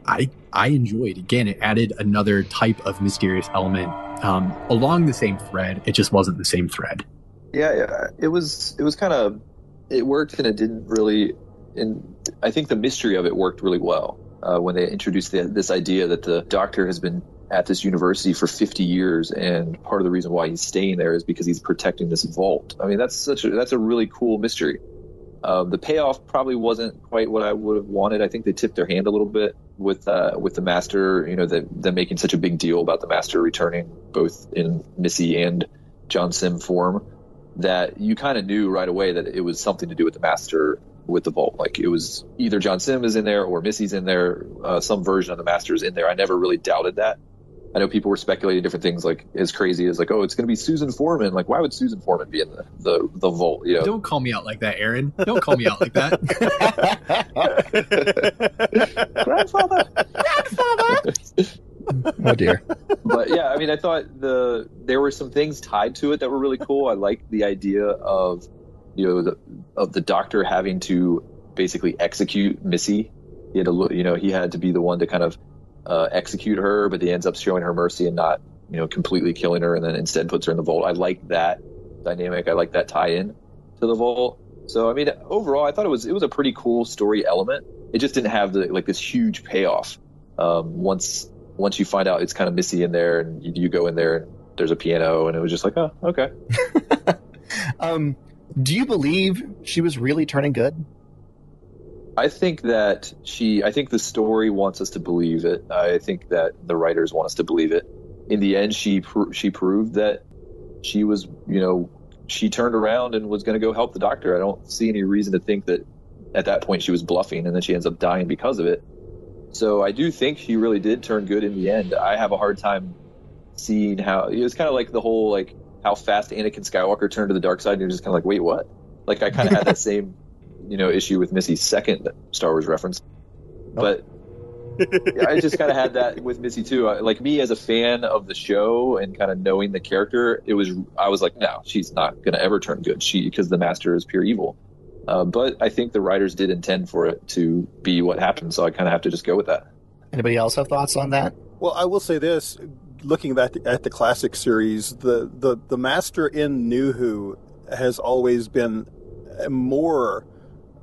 I I enjoyed. Again, it added another type of mysterious element um, along the same thread. It just wasn't the same thread. Yeah, yeah. It was it was kind of it worked and it didn't really. And I think the mystery of it worked really well uh, when they introduced the, this idea that the Doctor has been at this university for 50 years, and part of the reason why he's staying there is because he's protecting this vault. I mean, that's such a that's a really cool mystery. Um, the payoff probably wasn't quite what I would have wanted. I think they tipped their hand a little bit with uh, with the master. You know, them them making such a big deal about the master returning, both in Missy and John Simm form, that you kind of knew right away that it was something to do with the master with the vault. Like it was either John Simm is in there or Missy's in there. Uh, some version of the Masters is in there. I never really doubted that. I know people were speculating different things, like as crazy as like, oh, it's going to be Susan Foreman. Like, why would Susan Foreman be in the the, the vault? You know, Don't call me out like that, Aaron. Don't call me out like that. [LAUGHS] grandfather. [LAUGHS] oh dear. but yeah, I mean, I thought the there were some things tied to it that were really cool. I liked the idea of you know the of the doctor having to basically execute Missy. He had to you know, he had to be the one to kind of uh, execute her, but he ends up showing her mercy and not you know completely killing her, and then instead puts her in the vault. I like that dynamic. I like that tie-in to the vault. So I mean, overall, I thought it was it was a pretty cool story element. It just didn't have the like this huge payoff. Um, once once you find out it's kind of Missy in there, and you, you go in there and there's a piano, and it was just like, oh, okay. [LAUGHS] Um, do you believe she was really turning good? I think that she. I think the story wants us to believe it. I think that the writers want us to believe it. In the end, she she proved that she was, you know, she turned around and was going to go help the doctor. I don't see any reason to think that at that point she was bluffing, and then she ends up dying because of it. So I do think she really did turn good in the end. I have a hard time seeing how it was kind of like the whole like how fast Anakin Skywalker turned to the dark side, and you're just kind of like, wait, what? Like I kind of had that [LAUGHS] same you know issue with Missy's second Star Wars reference, but I just kind of had that [LAUGHS] with Missy too. I- Like me as a fan of the show and kind of knowing the character, it was I was like, no, she's not going to ever turn good. She because the Master is pure evil. Uh, but I think the writers did intend for it to be what happened, so I kind of have to just go with that. Anybody else have thoughts on that? Well, I will say this: looking back at the classic series, the the the master in New Who has always been more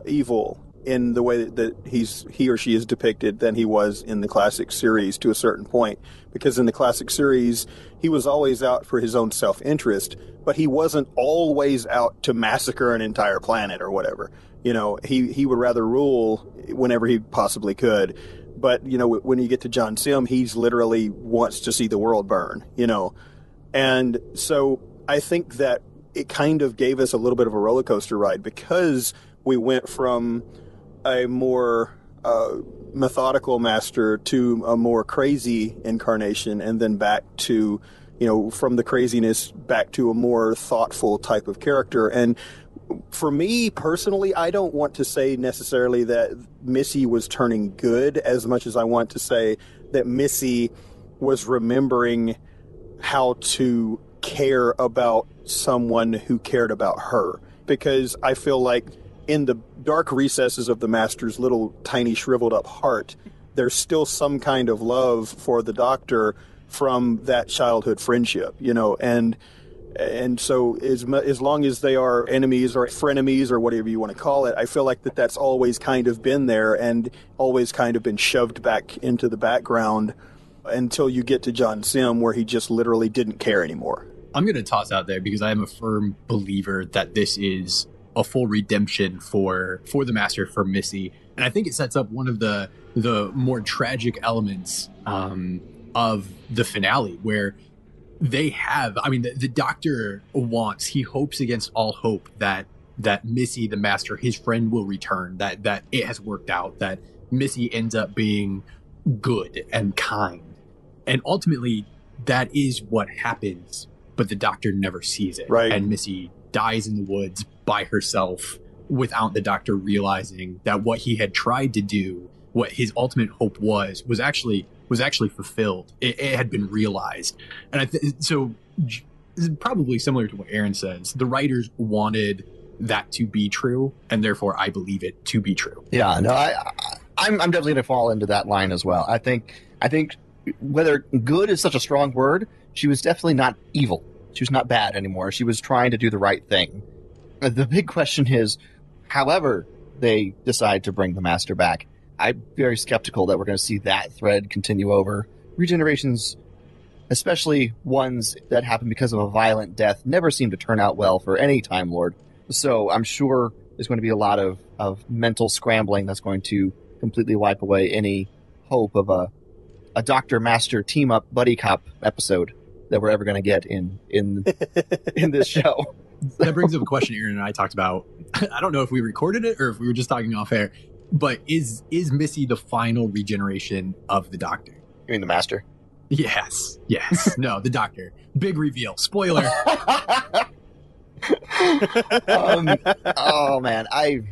evil in the way that he's he or she is depicted than he was in the classic series to a certain point. Because in the classic series, he was always out for his own self interest, but he wasn't always out to massacre an entire planet or whatever. You know, he he would rather rule whenever he possibly could. But you know, when you get to John Simm, he's literally wants to see the world burn. You know, and so I think that it kind of gave us a little bit of a roller coaster ride because we went from a more uh, methodical master to a more crazy incarnation, and then back to, you know, from the craziness back to a more thoughtful type of character. And for me personally, I don't want to say necessarily that Missy was turning good as much as I want to say that Missy was remembering how to care about someone who cared about her. Because I feel like in the dark recesses of the master's little tiny shriveled up heart, there's still some kind of love for the doctor from that childhood friendship, you know, and and so as as long as they are enemies or frenemies or whatever you want to call it, I feel like that that's always kind of been there and always kind of been shoved back into the background until you get to John Simm where he just literally didn't care anymore. I'm going to toss out there because I am a firm believer that this is a full redemption for for the master for Missy, and I think it sets up one of the the more tragic elements um, of the finale where they have. I mean, the, the doctor wants, he hopes against all hope that that Missy, the master, his friend, will return. That that it has worked out. That Missy ends up being good and kind, and ultimately that is what happens but the doctor never sees it. Right. And Missy dies in the woods by herself without the doctor realizing that what he had tried to do, what his ultimate hope was, was actually was actually fulfilled. It, it had been realized. And I th- so probably similar to what Aaron says. The writers wanted that to be true, and therefore I believe it to be true. Yeah, no, I, I I'm I'm definitely gonna fall into that line as well. I think I think whether good is such a strong word, she was definitely not evil. She was not bad anymore. She was trying to do the right thing. Uh, The big question is, however they decide to bring the master back, I'm very skeptical that we're going to see that thread continue over. Regenerations, especially ones that happen because of a violent death, never seem to turn out well for any Time Lord. So I'm sure there's going to be a lot of, of mental scrambling that's going to completely wipe away any hope of a a Doctor Master team up buddy cop episode that we're ever going to get in in [LAUGHS] in this show. that brings up a question Aaron and I talked about. [LAUGHS] I don't know if we recorded it or if we were just talking off air. But is is Missy the final regeneration of the Doctor? You mean the Master? Yes, yes. [LAUGHS] no, the Doctor. Big reveal. Spoiler. [LAUGHS] um, oh man, I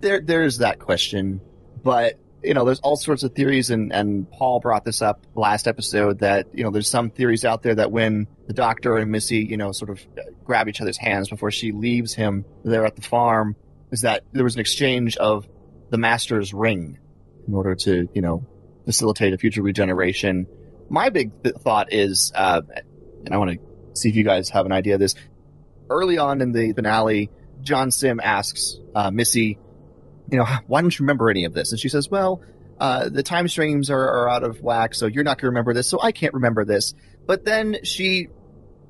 there there's that question, but you know, there's all sorts of theories, and and Paul brought this up last episode that you know there's some theories out there that when the Doctor and Missy, you know, sort of grab each other's hands before she leaves him there at the farm, is that there was an exchange of the Master's ring in order to you know facilitate a future regeneration. My big th- thought is, uh, and I want to see if you guys have an idea of this early on in the finale, John Simm asks uh, Missy, you know, why don't you remember any of this? And she says, well, uh, the time streams are, are out of whack, so you're not going to remember this, so I can't remember this. But then she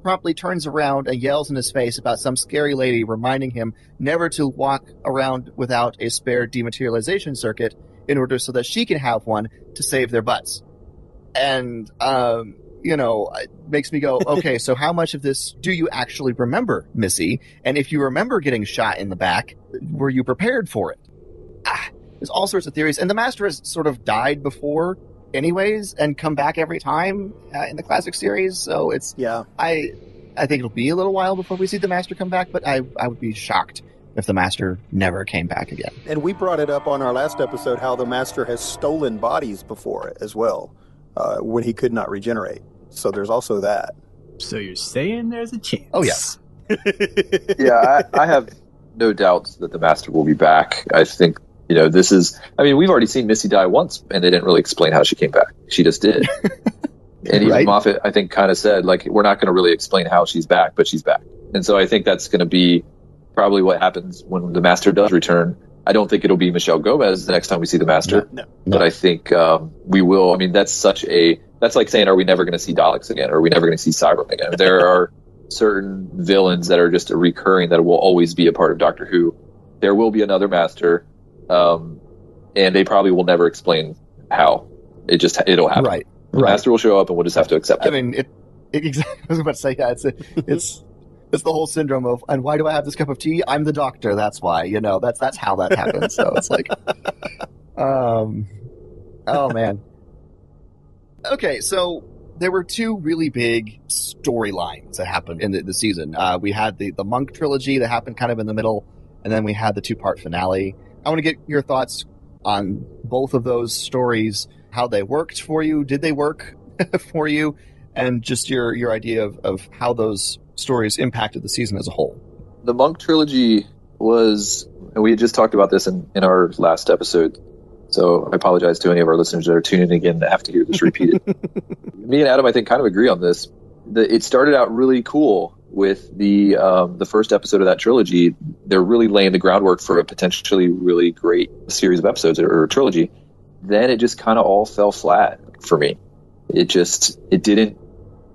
promptly turns around and yells in his face about some scary lady reminding him never to walk around without a spare dematerialization circuit in order so that she can have one to save their butts. And, um, you know, it makes me go, [LAUGHS] okay, so how much of this do you actually remember, Missy? And if you remember getting shot in the back, were you prepared for it? Ah, there's all sorts of theories. And the Master has sort of died before anyways and come back every time uh, in the classic series. So it's, Yeah. I, I think it'll be a little while before we see the Master come back, but I, I would be shocked if the Master never came back again. And we brought it up on our last episode how the Master has stolen bodies before as well uh, when he could not regenerate. So there's also that. So you're saying there's a chance? Oh, yes. [LAUGHS] yeah, I, I have no doubts that the master will be back. I think you know this is. I mean, we've already seen Missy die once, and they didn't really explain how she came back. She just did. [LAUGHS] and even Right. Moffat, I think, kind of said like, we're not going to really explain how she's back, but she's back. And so I think that's going to be probably what happens when the master does return. I don't think it'll be Michelle Gomez the next time we see the master, No. but I think um, we will. I mean, that's such a that's like saying, are we never going to see Daleks again? Or are we never going to see Cybermen again? There [LAUGHS] are certain villains that are just a recurring that will always be a part of Doctor Who. There will be another master, um, and they probably will never explain how. It just it'll happen. Right. The Right. master will show up, and we'll just have to accept I it. I mean, it, it [LAUGHS] exactly. I was about to say, yeah, it's it's it's the whole syndrome of, and why do I have this cup of tea? I'm the doctor. That's why. You know, that's that's how that happens. So it's like, [LAUGHS] um, oh man. Okay, so there were two really big storylines that happened in the, the season. Uh, we had the the monk trilogy that happened kind of in the middle, and then we had the two part finale. I want to get your thoughts on both of those stories, how they worked for you, did they work [LAUGHS] for you, and just your your idea of, of how those stories impacted the season as a whole. the monk trilogy was and we had just talked about this in, in our last episode so i apologize to any of our listeners that are tuning in again that have to hear this repeated [LAUGHS] me and adam i think kind of agree on this the, it started out really cool with the um, the first episode of that trilogy they're really laying the groundwork for a potentially really great series of episodes or, or trilogy then it just kind of all fell flat for me it just it didn't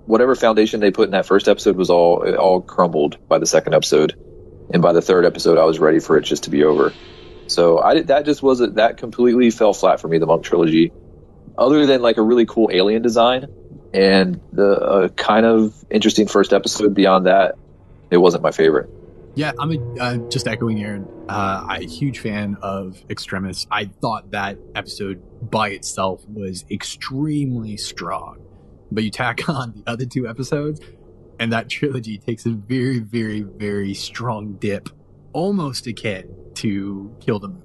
whatever foundation they put in that first episode was all it all crumbled by the second episode and by the third episode, I was ready for it just to be over. So I that just wasn't that completely fell flat for me. The Monk trilogy, other than like a really cool alien design and the uh, kind of interesting first episode. Beyond that, it wasn't my favorite. Yeah, I'm a, uh, just echoing Aaron. Uh, I'm a huge fan of Extremis. I thought that episode by itself was extremely strong. But you tack [LAUGHS] on the other two episodes, and that trilogy takes a very, very, very strong dip, almost akin to Kill the Moon,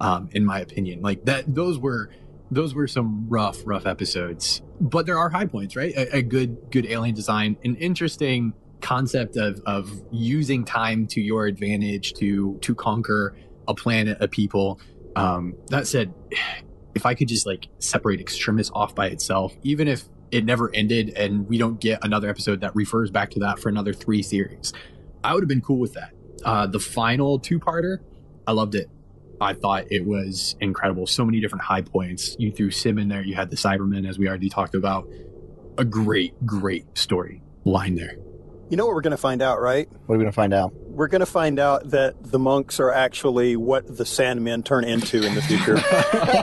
um, in my opinion. Like that, those were those were some rough, rough episodes. But there are high points, right? A, a good, good alien design, an interesting concept of of using time to your advantage to to conquer a planet, a people. Um, that said, [SIGHS] if I could just like separate Extremis off by itself, even if it never ended and we don't get another episode that refers back to that for another three series, I would have been cool with that. Uh, the final two parter, I loved it. I thought it was incredible. So many different high points. You threw Simm in there. You had the Cybermen, as we already talked about. A great, great story line there. You know what we're going to find out, right? What are we going to find out? We're going to find out that the monks are actually what the Sandmen turn into in the future. [LAUGHS]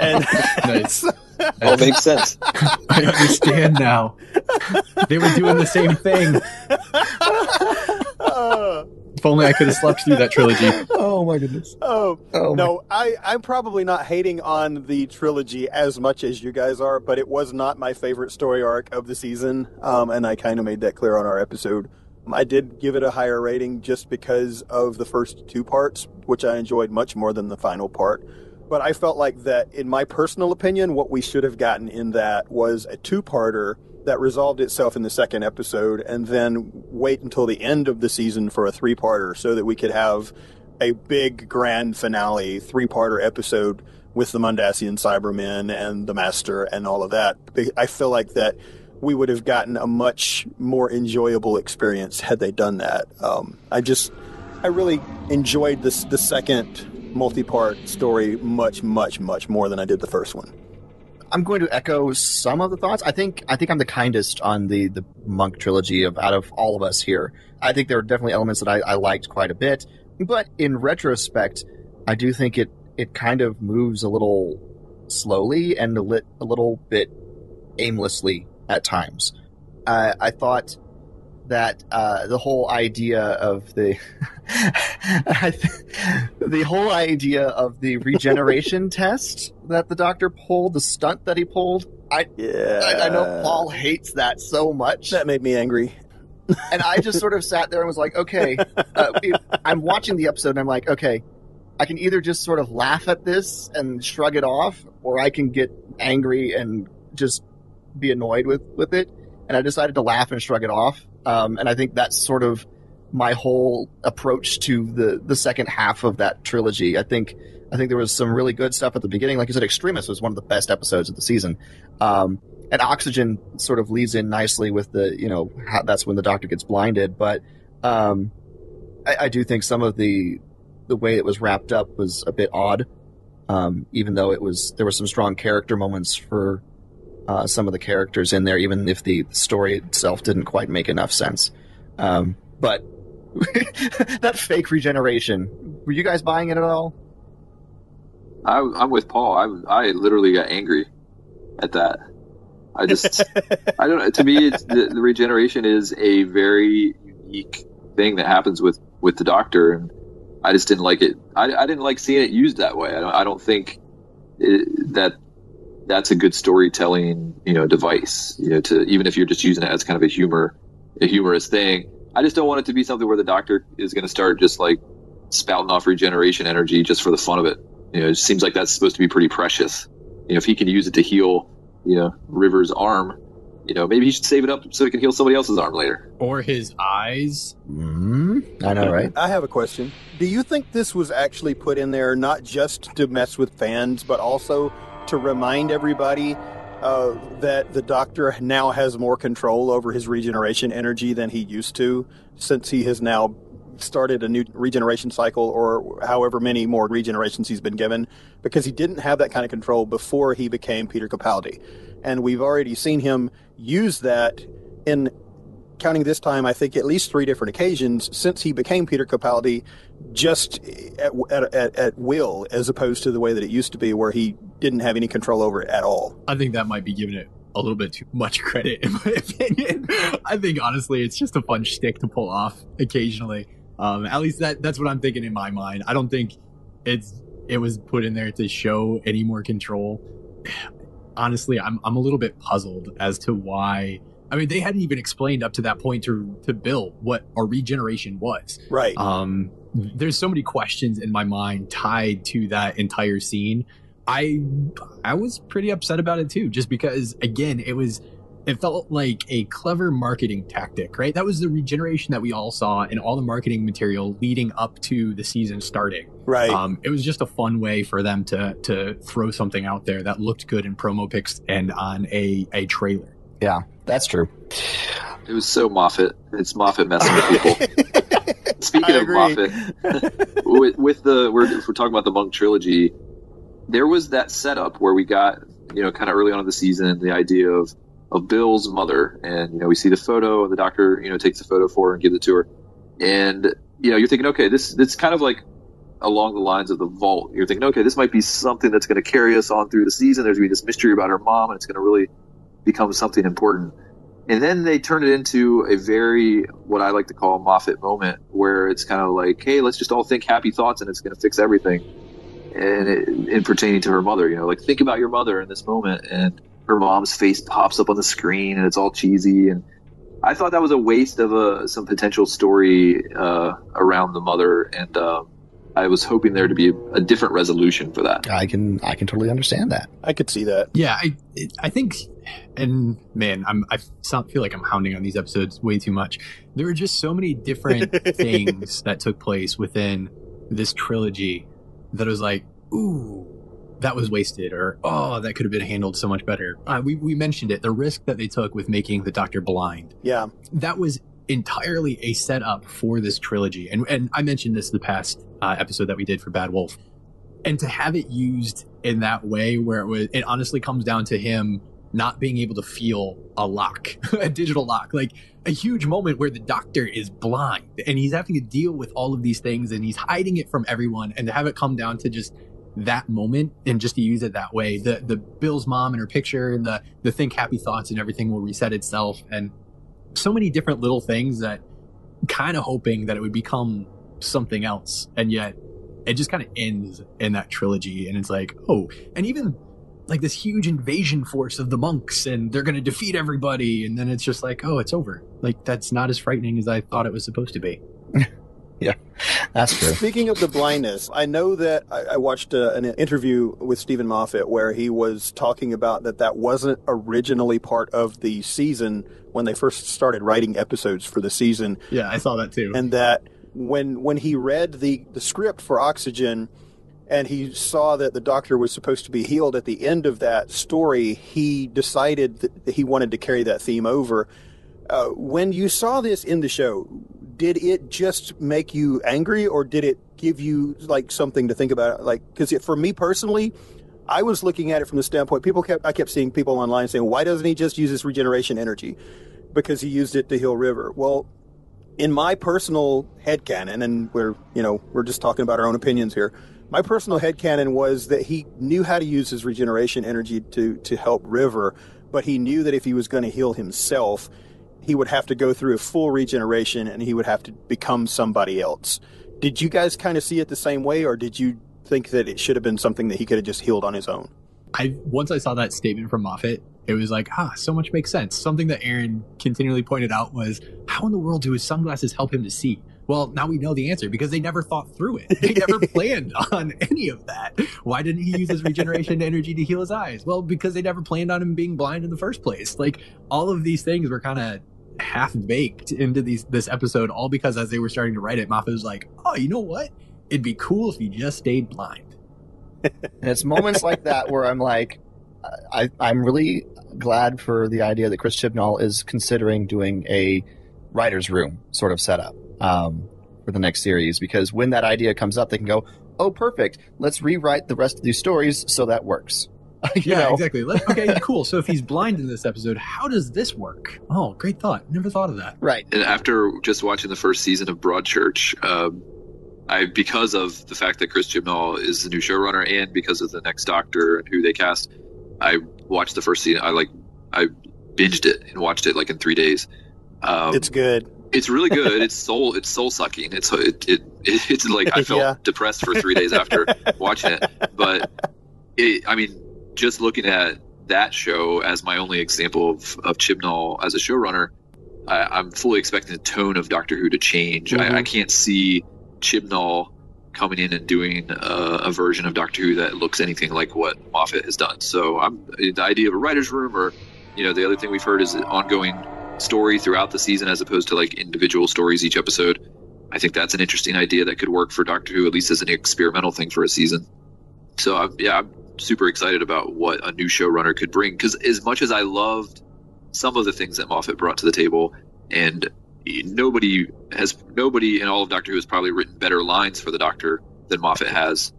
and Nice. [LAUGHS] All makes sense. I understand now. They were doing the same thing. [LAUGHS] Uh, If only I could have slept through that trilogy. [LAUGHS] Oh my goodness! oh, Oh my- no, I, I'm probably not hating on the trilogy as much as you guys are, but it was not my favorite story arc of the season, um, and I kind of made that clear on our episode. Um, I did give it a higher rating just because of the first two parts, which I enjoyed much more than the final part. But I felt like that, in my personal opinion, what we should have gotten in that was a two-parter that resolved itself in the second episode, and then wait until the end of the season for a three-parter, so that we could have a big grand finale, three-parter episode with the Mondasian Cybermen and the Master and all of that. I feel like that we would have gotten a much more enjoyable experience had they done that. Um, I just, I really enjoyed this the second multi-part story much, much, much more than I did the first one. I'm going to echo some of the thoughts. I think I think I'm the kindest on the the Monk trilogy of out of all of us here. I think there are definitely elements that I, I liked quite a bit, but in retrospect, I do think it it kind of moves a little slowly and a, lit, a little bit aimlessly at times. Uh, I thought that uh, the whole idea of the [LAUGHS] the whole idea of the regeneration [LAUGHS] test that the doctor pulled, the stunt that he pulled. I Yeah. I, I know Paul hates that so much, That made me angry. and I just sort of [LAUGHS] sat there and was like, okay, uh, I'm watching the episode and I'm like, okay, I can either just sort of laugh at this and shrug it off, or I can get angry and just be annoyed with with it. And I decided to laugh and shrug it off. Um, and I think that's sort of my whole approach to the the second half of that trilogy. I think I think there was some really good stuff at the beginning. Like you said, Extremis was one of the best episodes of the season. Um, and Oxygen sort of leads in nicely with the, you know, how, that's when the doctor gets blinded. But um, I, I do think some of the the way it was wrapped up was a bit odd. Um, even though it was, there were some strong character moments for uh, some of the characters in there, even if the story itself didn't quite make enough sense. Um, but [LAUGHS] that fake regeneration, were you guys buying it at all? I, I'm with Paul. I I literally got angry at that. I just [LAUGHS] I don't know. To me, it's, the, the regeneration is a very unique thing that happens with with the Doctor, and I just didn't like it. I, I didn't like seeing it used that way. I don't, I don't think it, that that's a good storytelling you know device. You know, to even if you're just using it as kind of a humor a humorous thing. I just don't want it to be something where the Doctor is going to start just like spouting off regeneration energy just for the fun of it. You know, it seems like that's supposed to be pretty precious. You know, if he can use it to heal, you know, River's arm, you know, maybe he should save it up so he can heal somebody else's arm later. Or his eyes. Mm, I know, right? I have a question. Do you think this was actually put in there not just to mess with fans, but also to remind everybody uh, that the Doctor now has more control over his regeneration energy than he used to, since he has now started a new regeneration cycle or however many more regenerations he's been given, because he didn't have that kind of control before he became Peter Capaldi. And we've already seen him use that in counting this time, I think at least three different occasions since he became Peter Capaldi, just at, at, at, at will, as opposed to the way that it used to be, where he didn't have any control over it at all. I think that might be giving it a little bit too much credit, in my [LAUGHS] opinion. I think honestly, it's just a fun shtick to pull off occasionally. Um, at least that that's what I'm thinking in my mind. I don't think it's it was put in there to show any more control. [SIGHS] Honestly, I'm I'm a little bit puzzled as to why. I mean, they hadn't even explained up to that point to to Bill what a regeneration was. Right. Um, there's so many questions in my mind tied to that entire scene. I I was pretty upset about it too, just because again, it was it felt like a clever marketing tactic, right? That was the regeneration that we all saw in all the marketing material leading up to the season starting. right. Um, it was just a fun way for them to to throw something out there that looked good in promo pics and on a a trailer. Yeah, that's true. It was so Moffat. It's Moffat messing with people. [LAUGHS] Speaking of. Moffat, [LAUGHS] with, with the we're, if we're talking about the Monk trilogy, there was that setup where we got you know kind of early on in the season the idea of of Bill's mother, and you know we see the photo, and the doctor you know takes the photo for her and gives it to her, and you know you're thinking, okay, this it's kind of like along the lines of the vault. You're thinking, okay, this might be something that's going to carry us on through the season. There's going to be this mystery about her mom, and it's going to really become something important. And then they turn it into a very, what I like to call a Moffat moment, where it's kind of like, hey, let's just all think happy thoughts and it's going to fix everything. And it, in pertaining to her mother, you know, like think about your mother in this moment, and her mom's face pops up on the screen, and it's all cheesy. And I thought that was a waste of a, some potential story uh, around the mother, and um, I was hoping there to be a, a different resolution for that. I can I can totally understand that. I could see that. Yeah, I I think, and man, I'm I feel like I'm hounding on these episodes way too much. There were just so many different [LAUGHS] things that took place within this trilogy that was like, ooh, that was wasted, or oh, that could have been handled so much better. Uh, we we mentioned it, the risk that they took with making the Doctor blind Yeah. that was entirely a setup for this trilogy. And and I mentioned this in the past uh, episode that we did for Bad Wolf. and to have it used in that way where it was it honestly comes down to him not being able to feel a lock [LAUGHS] a digital lock like a huge moment where the doctor is blind and he's having to deal with all of these things and he's hiding it from everyone and to have it come down to just that moment and just to use it that way the the bill's mom and her picture and the the think happy thoughts and everything will reset itself and so many different little things that kind of hoping that it would become something else and yet it just kind of ends in that trilogy and it's like oh and even like this huge invasion force of the monks and they're going to defeat everybody and then it's just like oh it's over. Like that's not as frightening as i thought it was supposed to be. [LAUGHS] Yeah, That's true. Speaking of the blindness, I know that I, I watched uh an interview with Steven Moffat where he was talking about that that wasn't originally part of the season when they first started writing episodes for the season, yeah i saw that too. And that when when he read the the script for Oxygen and he saw that the doctor was supposed to be healed at the end of that story, he decided that he wanted to carry that theme over. Uh, when you saw this in the show, did it just make you angry, or did it give you like something to think about? Like, because for me personally, I was looking at it from the standpoint people kept I kept seeing people online saying, "Why doesn't he just use his regeneration energy?" Because he used it to heal River. Well, in my personal head headcanon, and we're you know we're just talking about our own opinions here. My personal head headcanon was that he knew how to use his regeneration energy to to help River, but he knew that if he was going to heal himself, he would have to go through a full regeneration and he would have to become somebody else. Did you guys kind of see it the same way, or did you think that it should have been something that he could have just healed on his own? I once I saw that statement from Moffat, it was like, ah, so much makes sense. Something that Aaron continually pointed out was, how in the world do his sunglasses help him to see? Well, now we know the answer because they never thought through it. They never [LAUGHS] planned on any of that. Why didn't he use his regeneration energy to heal his eyes? Well, because they never planned on him being blind in the first place. Like all of these things were kind of half baked into these this episode, all because as they were starting to write it, Moffat was like, oh, you know what? It'd be cool if he just stayed blind. And it's moments like that where I'm like, I, I'm really glad for the idea that Chris Chibnall is considering doing a writer's room sort of setup um, for the next series because when that idea comes up, they can go, oh, perfect. Let's rewrite the rest of these stories so that works. [LAUGHS] yeah, know? exactly. Let- okay, [LAUGHS] cool. So if he's blind in this episode, how does this work? Oh, great thought. Never thought of that. Right. And after just watching the first season of Broadchurch, um, I because of the fact that Chris Chibnall is the new showrunner and because of the next Doctor and who they cast, I watched the first season. I like I binged it and watched it like in three days. Um, it's good. it's really good. It's soul. It's soul sucking. It's it, it [LAUGHS] it's like I felt Yeah. depressed for three days after [LAUGHS] watching it. But it, I mean, just looking at that show as my only example of of Chibnall as a showrunner, I, I'm fully expecting the tone of Doctor Who to change. Mhm. I, I can't see Chibnall coming in and doing a, version of Doctor Who that looks anything like what Moffat has done. So I'm the idea of a writer's room, or you know, the other thing we've heard is an ongoing story throughout the season as opposed to like individual stories each episode. I think that's an interesting idea that could work for Doctor Who, at least as an experimental thing for a season. So I'm, yeah, I'm super excited about what a new showrunner could bring. Because as much as I loved some of the things that Moffat brought to the table, and nobody has nobody in all of Doctor Who has probably written better lines for the Doctor than Moffat has.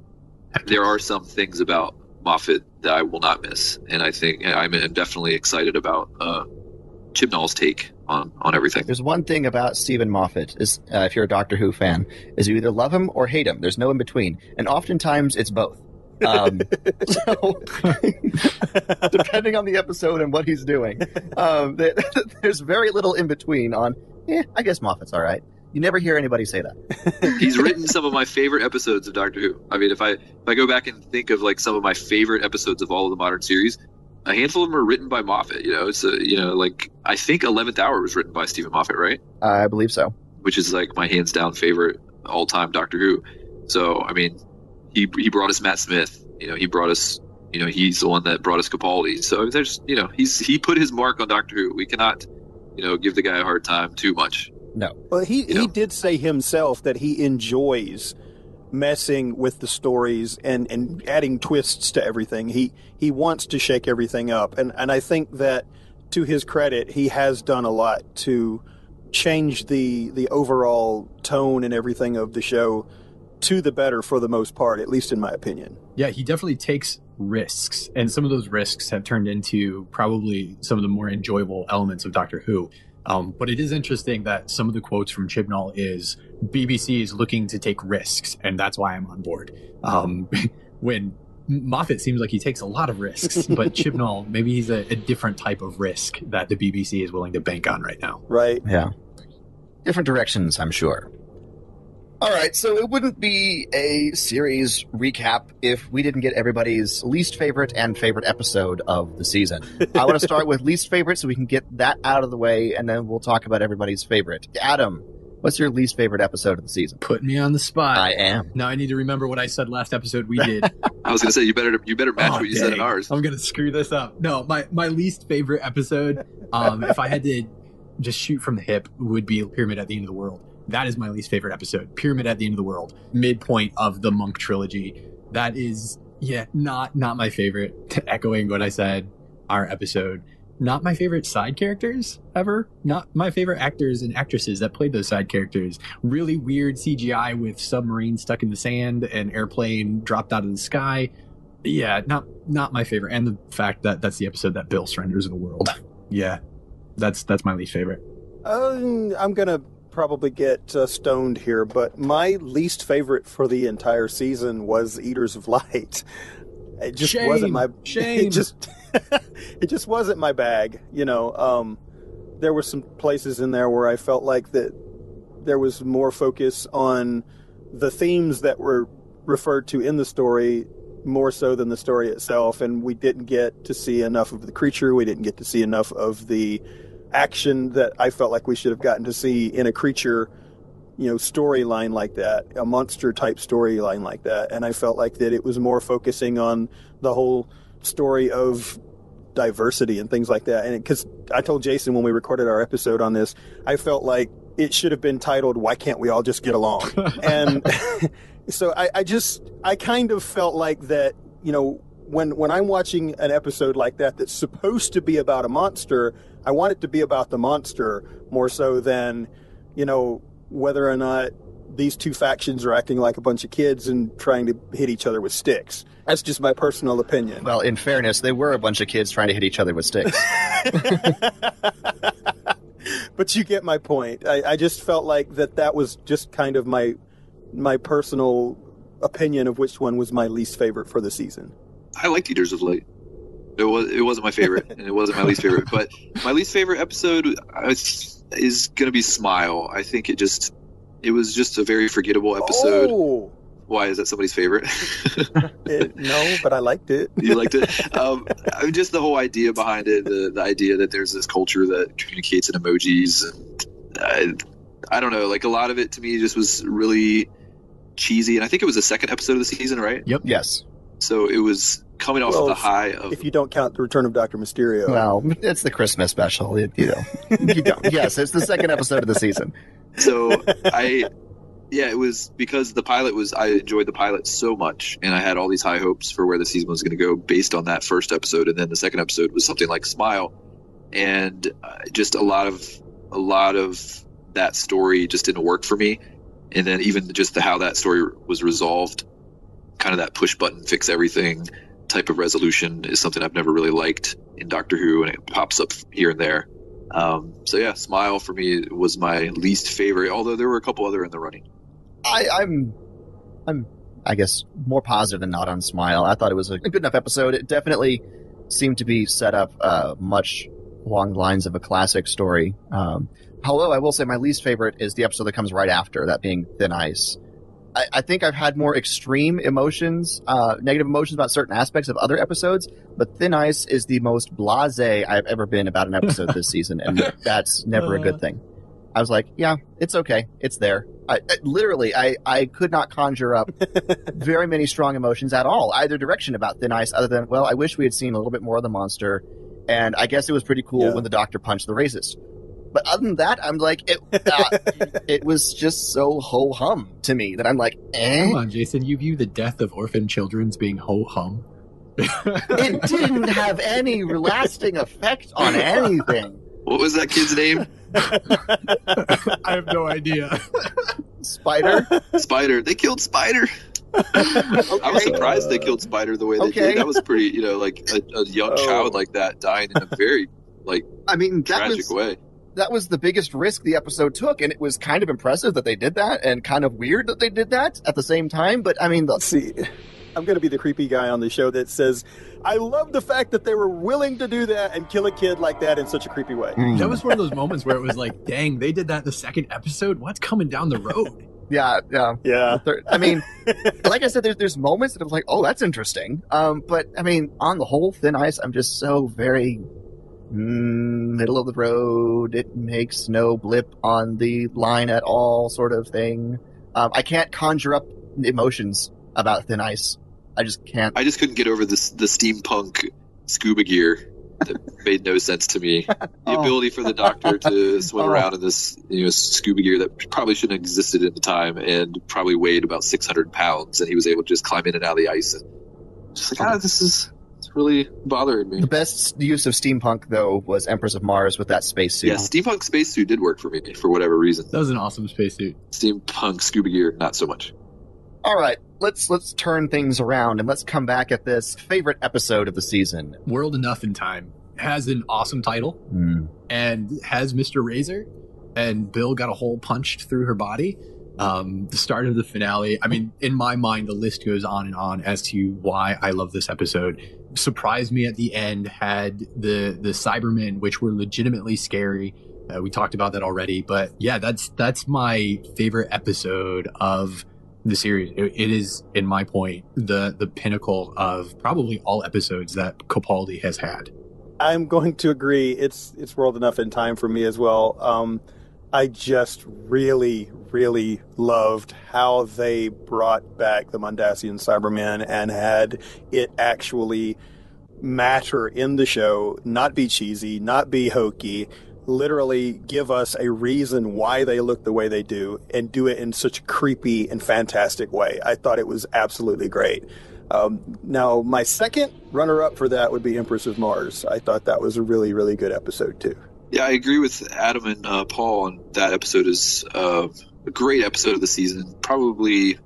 There are some things about Moffat that I will not miss, and I think I'm definitely excited about uh, Chibnall's take on on everything. There's one thing about Steven Moffat is uh, if you're a Doctor Who fan, is you either love him or hate him. There's no in between, and oftentimes it's both. Um, [LAUGHS] so, [LAUGHS] depending on the episode and what he's doing, um, th- [LAUGHS] there's very little in between. On, yeah, I guess Moffat's all right. You never hear anybody say that. [LAUGHS] He's written some of my favorite episodes of Doctor Who. I mean, if I if I go back and think of like some of my favorite episodes of all of the modern series, a handful of them are written by Moffat. You know, it's a, you know like I think Eleventh Hour was written by Steven Moffat, right? I believe so. Which is like my hands down favorite all time Doctor Who. So I mean, he he brought us Matt Smith. You know, he brought us. You know, he's the one that brought us Capaldi. So there's you know he's he put his mark on Doctor Who. We cannot you know give the guy a hard time too much. No, Well, he, You know. he did say himself that he enjoys messing with the stories and, and adding twists to everything. He he wants to shake everything up, and and I think that to his credit, he has done a lot to change the the overall tone and everything of the show to the better for the most part, at least in my opinion. Yeah, he definitely takes risks, and some of those risks have turned into probably some of the more enjoyable elements of Doctor Who. Um, but it is interesting that some of the quotes from Chibnall is BBC is looking to take risks, and that's why I'm on board. Um, [LAUGHS] when Moffat seems like he takes a lot of risks, [LAUGHS] but Chibnall maybe he's a, a different type of risk that the BBC is willing to bank on right now. Right? Yeah. Different directions, I'm sure. All right, so it wouldn't be a series recap if we didn't get everybody's least favorite and favorite episode of the season. I want to start with least favorite so we can get that out of the way, and then we'll talk about everybody's favorite. Adam, what's your least favorite episode of the season? Put me on the spot. I am. now I need to remember what I said last episode we did. [LAUGHS] I was going to say you better you better match Oh, what you said in ours. I'm gonna screw this up. No, my my least favorite episode, um, if I had to just shoot from the hip, would be Pyramid at the End of the World. That is my least favorite episode. Pyramid at the End of the World, midpoint of the Monk trilogy. That is, yeah, not not my favorite. [LAUGHS] Echoing what I said, our episode. Not my favorite side characters ever. Not my favorite actors and actresses that played those side characters. Really weird CGI with submarine stuck in the sand and airplane dropped out of the sky yeah not not my favorite and the fact that that's the episode that bill surrenders the world yeah that's that's my least favorite Um, I'm gonna probably get uh, stoned here, but my least favorite for the entire season was Eaters of Light. It just Shame. wasn't my [LAUGHS] Shame. It just [LAUGHS] it just wasn't my bag. You know, um, there were some places in there where I felt like that there was more focus on the themes that were referred to in the story more so than the story itself, and we didn't get to see enough of the creature. We didn't get to see enough of the action that I felt like we should have gotten to see in a creature, you know, storyline like that, a monster type storyline like that. And I felt like that it was more focusing on the whole story of diversity and things like that. And because I told Jason when we recorded our episode on this, I felt like it should have been titled "Why Can't We All Just Get Along?" [LAUGHS] and [LAUGHS] so I, I just I kind of felt like that, you know. When, when I'm watching an episode like that that's supposed to be about a monster, I want it to be about the monster more so than, you know, whether or not these two factions are acting like a bunch of kids and trying to hit each other with sticks. That's just my personal opinion. Well, in fairness, they were a bunch of kids trying to hit each other with sticks. [LAUGHS] but you get my point. I, I just felt like that that was just kind of my my personal opinion of which one was my least favorite for the season. I liked Eaters of Light. It was it wasn't my favorite, and it wasn't my least favorite. But my least favorite episode is, is going to be Smile. I think it just it was just a very forgettable episode. Oh, Why is that somebody's favorite? [LAUGHS] it, no, but I liked it. you liked it. Um, I mean, just the whole idea behind it, the the idea that there's this culture that communicates in emojis, and I, I don't know, like a lot of it to me just was really cheesy. And I think it was the second episode of the season, right? Yep. Yes. So it was coming off Well, the high of If you don't count the Return of Doctor Mysterio. Well, it's the Christmas special. It, you know, you don't. [LAUGHS] Yes, it's the second episode of the season. so I yeah, it was because the pilot was I enjoyed the pilot so much and I had all these high hopes for where the season was going to go based on that first episode and then the second episode was something like Smile and uh, just a lot of a lot of that story just didn't work for me and then even just the, how that story was resolved kind of that push button fix everything type of resolution is something I've never really liked in Doctor Who and it pops up here and there um, so yeah, Smile for me was my least favorite, although there were a couple other in the running. I, I'm, I'm, I guess more positive than not on Smile. I thought it was a good enough episode. It definitely seemed to be set up uh, much along the lines of a classic story. Um, although I will say my least favorite is the episode that comes right after, that being Thin Ice. I, I think I've had more extreme emotions, uh, negative emotions about certain aspects of other episodes, but Thin Ice is the most blasé I've ever been about an episode this [LAUGHS] season, and that's never a good thing. I was like, yeah, it's okay. It's there. I, I literally, I, I could not conjure up [LAUGHS] very many strong emotions at all, either direction about Thin Ice, other than, well, I wish we had seen a little bit more of the monster. And I guess it was pretty cool Yeah. when the doctor punched the racist. But other than that, I'm like, it, [LAUGHS] uh, it was just so ho hum to me that I'm like, eh. come on jason you view the death of orphan children as being ho-hum [LAUGHS] It didn't have any lasting effect on anything. What was that kid's name? i have no idea Spider. Spider. They killed Spider. I was surprised they killed Spider the way they Okay. did. That was pretty, you know, like a, a young Oh. child like that dying in a very like I mean, that tragic was way. That was the biggest risk the episode took, and it was kind of impressive that they did that, and kind of weird that they did that at the same time. But I mean, the, Let's see. I'm going to be the creepy guy on the show that says, I love the fact that they were willing to do that and kill a kid like that in such a creepy way. That was one of those moments where it was like, dang, they did that in the second episode. What's coming down the road? [LAUGHS] yeah, yeah. Yeah. Third- I mean, like I said, there's there's moments that I was like, oh, that's interesting. Um, but I mean, on the whole, Thin Ice, I'm just so very mm, middle of the road. It makes no blip on the line at all, sort of thing. Um, I can't conjure up emotions about Thin Ice. I just can't. I just couldn't get over this the steampunk scuba gear that [LAUGHS] made no sense to me. The Oh. ability for the doctor to [LAUGHS] swim Oh. around in this you know scuba gear that probably shouldn't have existed at the time and probably weighed about 600 pounds, and he was able to just climb in and out of the ice. And just like, ah, this is it's really bothering me. The best use of steampunk, though, was Empress of Mars with that spacesuit. Yeah, steampunk spacesuit did work for me for whatever reason. That was an awesome spacesuit. Steampunk scuba gear, not so much. All right, let's let's turn things around and let's come back at this favorite episode of the season. World Enough and Time has an awesome title and has Mr. Razor, and Bill got a hole punched through her body. Um, the start of the finale. I mean, in my mind, the list goes on and on as to why I love this episode. Surprised me at the end. Had the the Cybermen, which were legitimately scary. Uh, we talked about that already, but yeah, that's that's my favorite episode of the series. It, it is, in my point, the the pinnacle of probably all episodes that Capaldi has had. I'm going to agree. It's it's world enough and time for me as well. Um, I just really, really loved how they brought back the Mondasian Cybermen and had it actually matter in the show, not be cheesy, not be hokey, literally give us a reason why they look the way they do and do it in such a creepy and fantastic way. I thought it was absolutely great. Um, now, my second runner up for that would be Empress of Mars. I thought that was a really, really good episode, too. Yeah, I agree with Adam and uh, Paul on that episode is uh, a great episode of the season. Probably,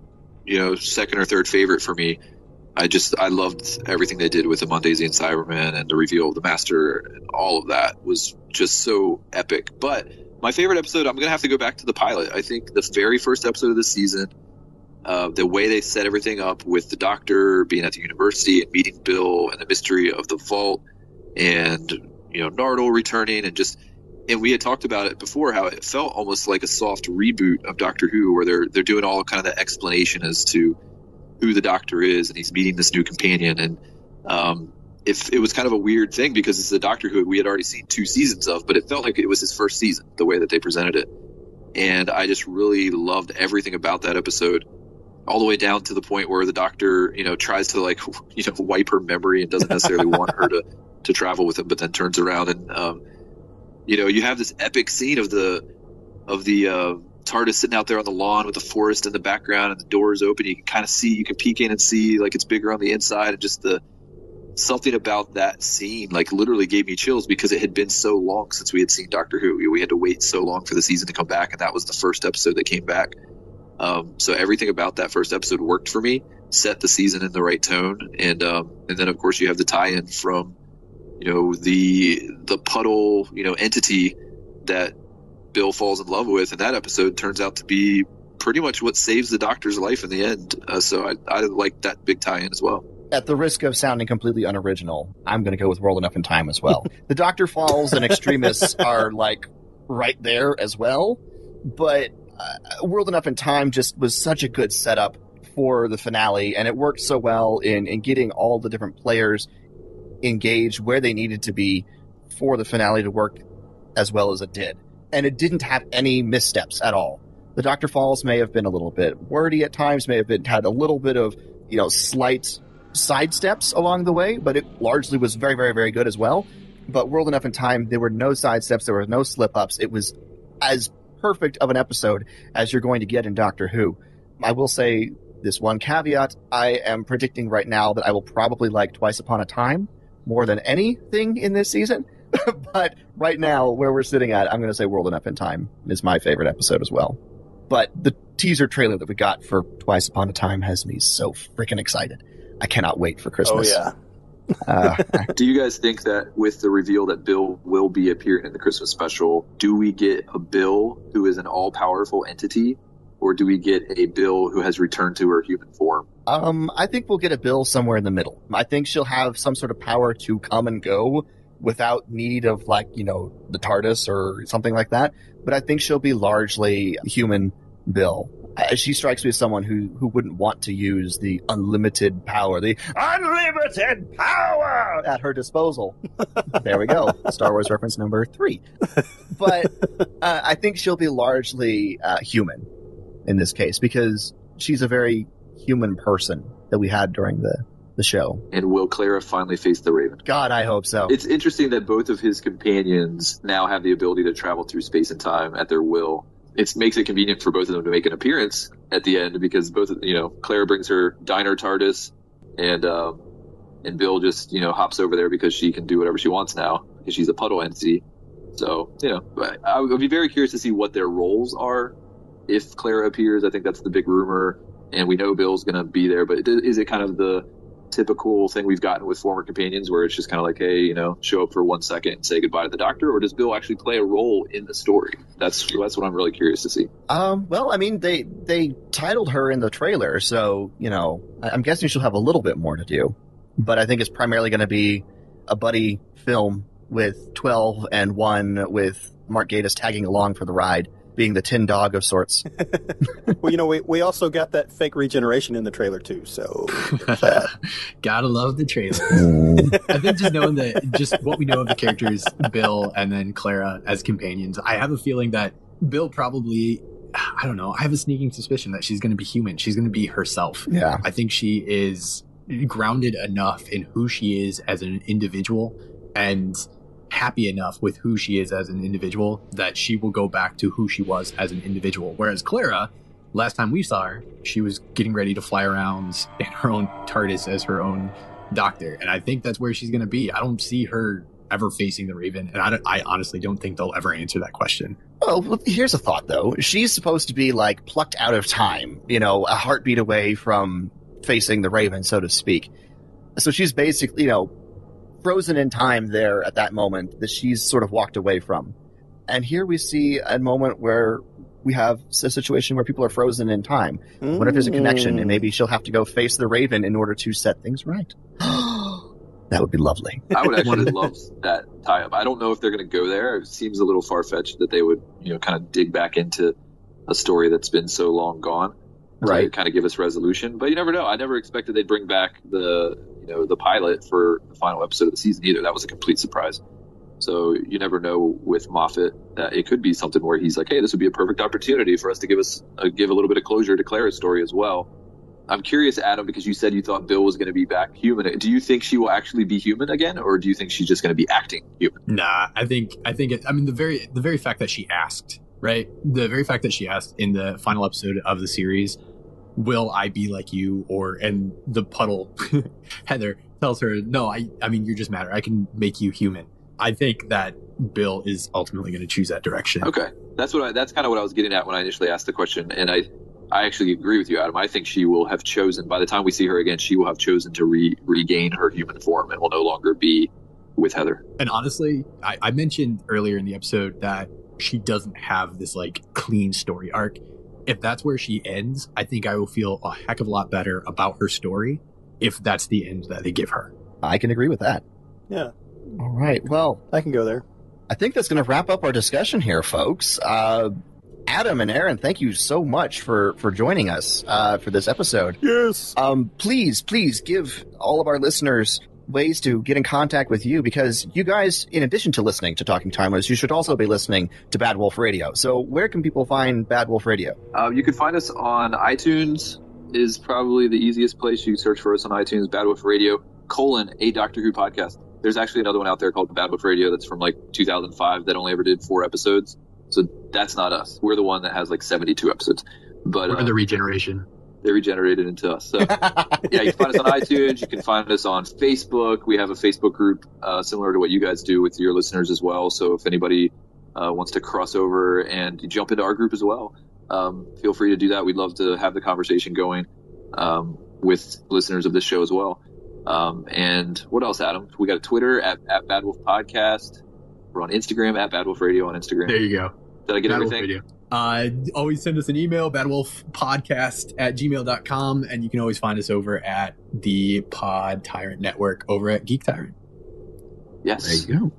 you know, second or third favorite for me. I just I loved everything they did with the Mondasian Cyberman and the reveal of the Master and all of that was just so epic. But my favorite episode, I'm gonna have to go back to the pilot. I think the very first episode of the season, uh, the way they set everything up with the Doctor being at the university and meeting Bill and the mystery of the vault and you know Nardole returning and just and we had talked about it before how it felt almost like a soft reboot of Doctor Who where they're they're doing all kind of the explanation as to who the Doctor is and he's meeting this new companion. And um, if it was kind of a weird thing because it's the Doctor Who we had already seen two seasons of but it felt like it was his first season the way that they presented it. And I just really loved everything about that episode all the way down to the point where the doctor, you know, tries to like, [LAUGHS] you know, wipe her memory and doesn't necessarily want her to, [LAUGHS] to travel with him, but then turns around and, um, you know, you have this epic scene of the, of the, uh, TARDIS sitting out there on the lawn with the forest in the background and the doors open. You can kind of see, you can peek in and see like it's bigger on the inside and just the, something about that scene like literally gave me chills because it had been so long since we had seen Doctor Who. We had to wait so long for the season to come back and that was the first episode that came back. Um, so everything about that first episode worked for me, set the season in the right tone, and um, and then of course you have the tie-in from, you know, the the puddle, you know, entity that Bill falls in love with, in that episode turns out to be pretty much what saves the Doctor's life in the end. Uh, so I I like that big tie-in as well. At the risk of sounding completely unoriginal, I'm going to go with World Enough and Time as well. [LAUGHS] the Doctor Falls and Extremis are like right there as well, but uh, World Enough and Time just was such a good setup for the finale, and it worked so well in in getting all the different players engaged where they needed to be for the finale to work as well as it did. And it didn't have any missteps at all. The Doctor Falls may have been a little bit wordy at times, may have been had a little bit of you know slight sidesteps along the way, but it largely was very, very, very good as well. But World Enough and Time, there were no sidesteps, there were no slip ups. It was as perfect of an episode as you're going to get in Doctor Who. I will say this one caveat I am predicting right now that I will probably like Twice Upon a Time more than anything in this season. [LAUGHS] but right now, where we're sitting at, I'm going to say World Enough and Time is my favorite episode as well. But the teaser trailer that we got for Twice Upon a Time has me so freaking excited. I cannot wait for Christmas. Oh Christmas. yeah. Uh, [LAUGHS] Do you guys think that with the reveal that Bill will be appearing in the Christmas special, do we get a Bill who is an all powerful entity, or do we get a Bill who has returned to her human form? Um, I think we'll get a Bill somewhere in the middle. I think she'll have some sort of power to come and go without need of like, you know, the TARDIS or something like that. But I think she'll be largely human Bill. Uh, she strikes me as someone who, who wouldn't want to use the unlimited power, the unlimited power at her disposal. [LAUGHS] there we go. Star Wars reference number three. But [LAUGHS] uh, I think she'll be largely uh, human in this case because she's a very human person that we had during the, the show. And will Clara finally face the Raven? God, I hope so. It's interesting that both of his companions now have the ability to travel through space and time at their will. It makes it convenient for both of them to make an appearance at the end because both, you know, Clara brings her diner TARDIS, and um, and Bill just you know hops over there because she can do whatever she wants now because she's a puddle entity. So you know, I would be very curious to see what their roles are if Clara appears. I think that's the big rumor, and we know Bill's going to be there. But is it kind of the typical thing we've gotten with former companions where it's just kind of like, hey, you know, show up for one second and say goodbye to the doctor, or does Bill actually play a role in the story? That's that's what I'm really curious to see. Um, well, I mean, they they titled her in the trailer, so you know, I'm guessing she'll have a little bit more to do. But I think it's primarily going to be a buddy film with 12 and one with Mark Gatiss tagging along for the ride, being the tin dog of sorts. [LAUGHS] Well, you know, we, we also got that fake regeneration in the trailer too. So [LAUGHS] Gotta love the trailer. [LAUGHS] I think just knowing that, just what we know of the characters, Bill and then Clara as companions, I have a feeling that Bill probably, I don't know, I have a sneaking suspicion that she's going to be human. She's going to be herself. yeah. I think she is grounded enough in who she is as an individual and happy enough with who she is as an individual that she will go back to who she was as an individual. Whereas Clara, last time we saw her, she was getting ready to fly around [LAUGHS] in her own TARDIS as her own doctor. And I think that's where she's going to be. I don't see her ever facing the Raven. And I, I honestly don't think they'll ever answer that question. Oh, well, here's a thought though. She's supposed to be like plucked out of time, you know, a heartbeat away from facing the Raven, so to speak. So she's basically, you know, frozen in time there at that moment that she's sort of walked away from. And here we see a moment where we have a situation where people are frozen in time. What if there's a connection and maybe she'll have to go face the Raven in order to set things right? [GASPS] that would be lovely. I would actually [LAUGHS] love that tie up. I don't know if they're going to go there. It seems a little far fetched that they would, you know, kind of dig back into a story that's been so long gone. to kind of give us resolution. But you never know. I never expected they'd bring back the you know the pilot for the final episode of the season either. That was a complete surprise. So you never know with Moffat that it could be something where he's like, hey, this would be a perfect opportunity for us to give us uh, give a little bit of closure to Clara's story as well. I'm curious, Adam, because you said you thought Bill was going to be back human. Do you think she will actually be human again, or do you think she's just going to be acting human? Nah, I think I think it, I mean the very the very fact that she asked, right? The very fact that she asked in the final episode of the series, "Will I be like you?" or and the puddle [LAUGHS] Heather tells her, "No, I I mean you're just matter. I can make you human." I think that Bill is ultimately going to choose that direction. Okay, that's what I, that's kind of what I was getting at when I initially asked the question, and I I actually agree with you, Adam. I think she will have chosen by the time we see her again, she will have chosen to re, regain her human form and will no longer be with Heather. And honestly, I, I mentioned earlier in the episode that she doesn't have this like clean story arc. If that's where she ends, I think I will feel a heck of a lot better about her story if that's the end that they give her. I can agree with that. Yeah, All right. Well, I can go there. I think that's going to wrap up our discussion here, folks. Uh, Adam and Aaron, thank you so much for for joining us uh, for this episode. Yes. Um, please, please give all of our listeners ways to get in contact with you because you guys, in addition to listening to Talking Time Lords, you should also be listening to Bad Wolf Radio. So, where can people find Bad Wolf Radio? Uh, you can find us on iTunes. Is probably the easiest place. You can search for us on iTunes, Bad Wolf Radio colon a Doctor Who podcast. There's actually another one out there called Bad Wolf Radio that's from like 2005 that only ever did four episodes. So that's not us. We're the one that has like 72 episodes. But Or uh, the regeneration. They regenerated into us. So [LAUGHS] yeah, you can find us on iTunes. You can find us on Facebook. We have a Facebook group uh, similar to what you guys do with your listeners as well. So if anybody uh, wants to cross over and jump into our group as well, um, feel free to do that. We'd love to have the conversation going um, with listeners of this show as well. Um, and what else, Adam? We got a Twitter at, at Bad Wolf Podcast. We're on Instagram at Bad Wolf Radio on Instagram. There you go. Did I get Bad everything? Radio. Uh, always send us an email, badwolfpodcast at gmail.com. And you can always find us over at the Pod Tyrant Network over at Geek Tyrant. Yes. There you go.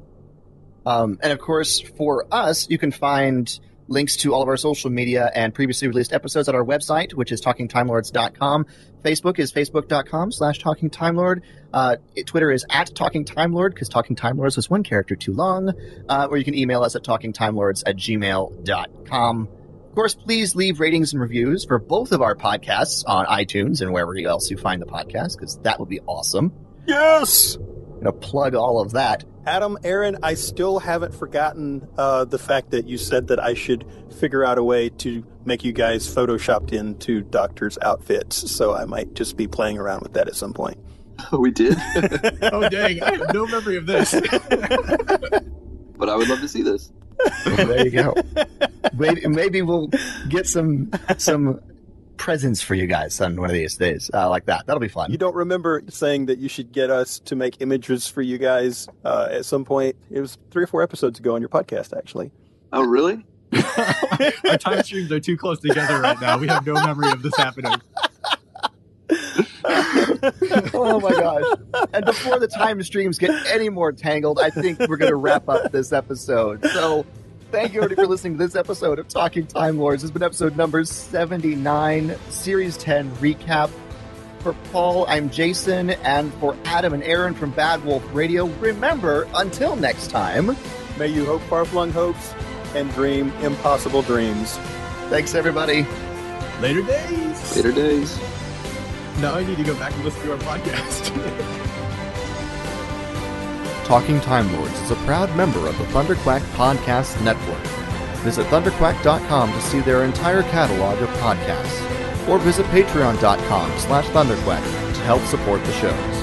Um, and of course, for us, you can find links to all of our social media and previously released episodes at our website, which is talkingtimelords.com. Facebook is facebook.com slash talkingtimelord. Uh, Twitter is at talkingtimelord because Talking Time Lords was one character too long. Uh, or you can email us at talkingtimelords at gmail.com. Of course, please leave ratings and reviews for both of our podcasts on iTunes and wherever else you find the podcast because that would be awesome. Yes! I'm going to plug all of that. Adam, Aaron, I still haven't forgotten uh, the fact that you said that I should figure out a way to make you guys photoshopped into doctors' outfits. So I might just be playing around with that at some point. [LAUGHS] we did. [LAUGHS] Oh, dang. I have no memory of this. [LAUGHS] but I would love to see this. there you go. maybe, maybe we'll get some some presents for you guys on one of these days, uh, like that. That'll be fun. You don't remember saying that you should get us to make images for you guys uh, at some point? It was three or four episodes ago on your podcast, actually. Oh, really? [LAUGHS] Our time streams are too close together right now. We have no memory of this happening. [LAUGHS] oh my gosh! And before the time streams get any more tangled, I think we're going to wrap up this episode. So. Thank you everybody for listening to this episode of Talking Time Lords. This has been episode number 79, Series 10 recap. For Paul, I'm Jason, and for Adam and Aaron from Bad Wolf Radio, remember, until next time, May you hope far-flung hopes and dream impossible dreams. thanks everybody. Later days. Later days. Now I need to go back and listen to our podcast. [LAUGHS] Talking Time Lords is a proud member of the Thunderquack Podcast Network. Visit thunderquack.com to see their entire catalog of podcasts, or visit patreon.com slash thunderquack to help support the shows.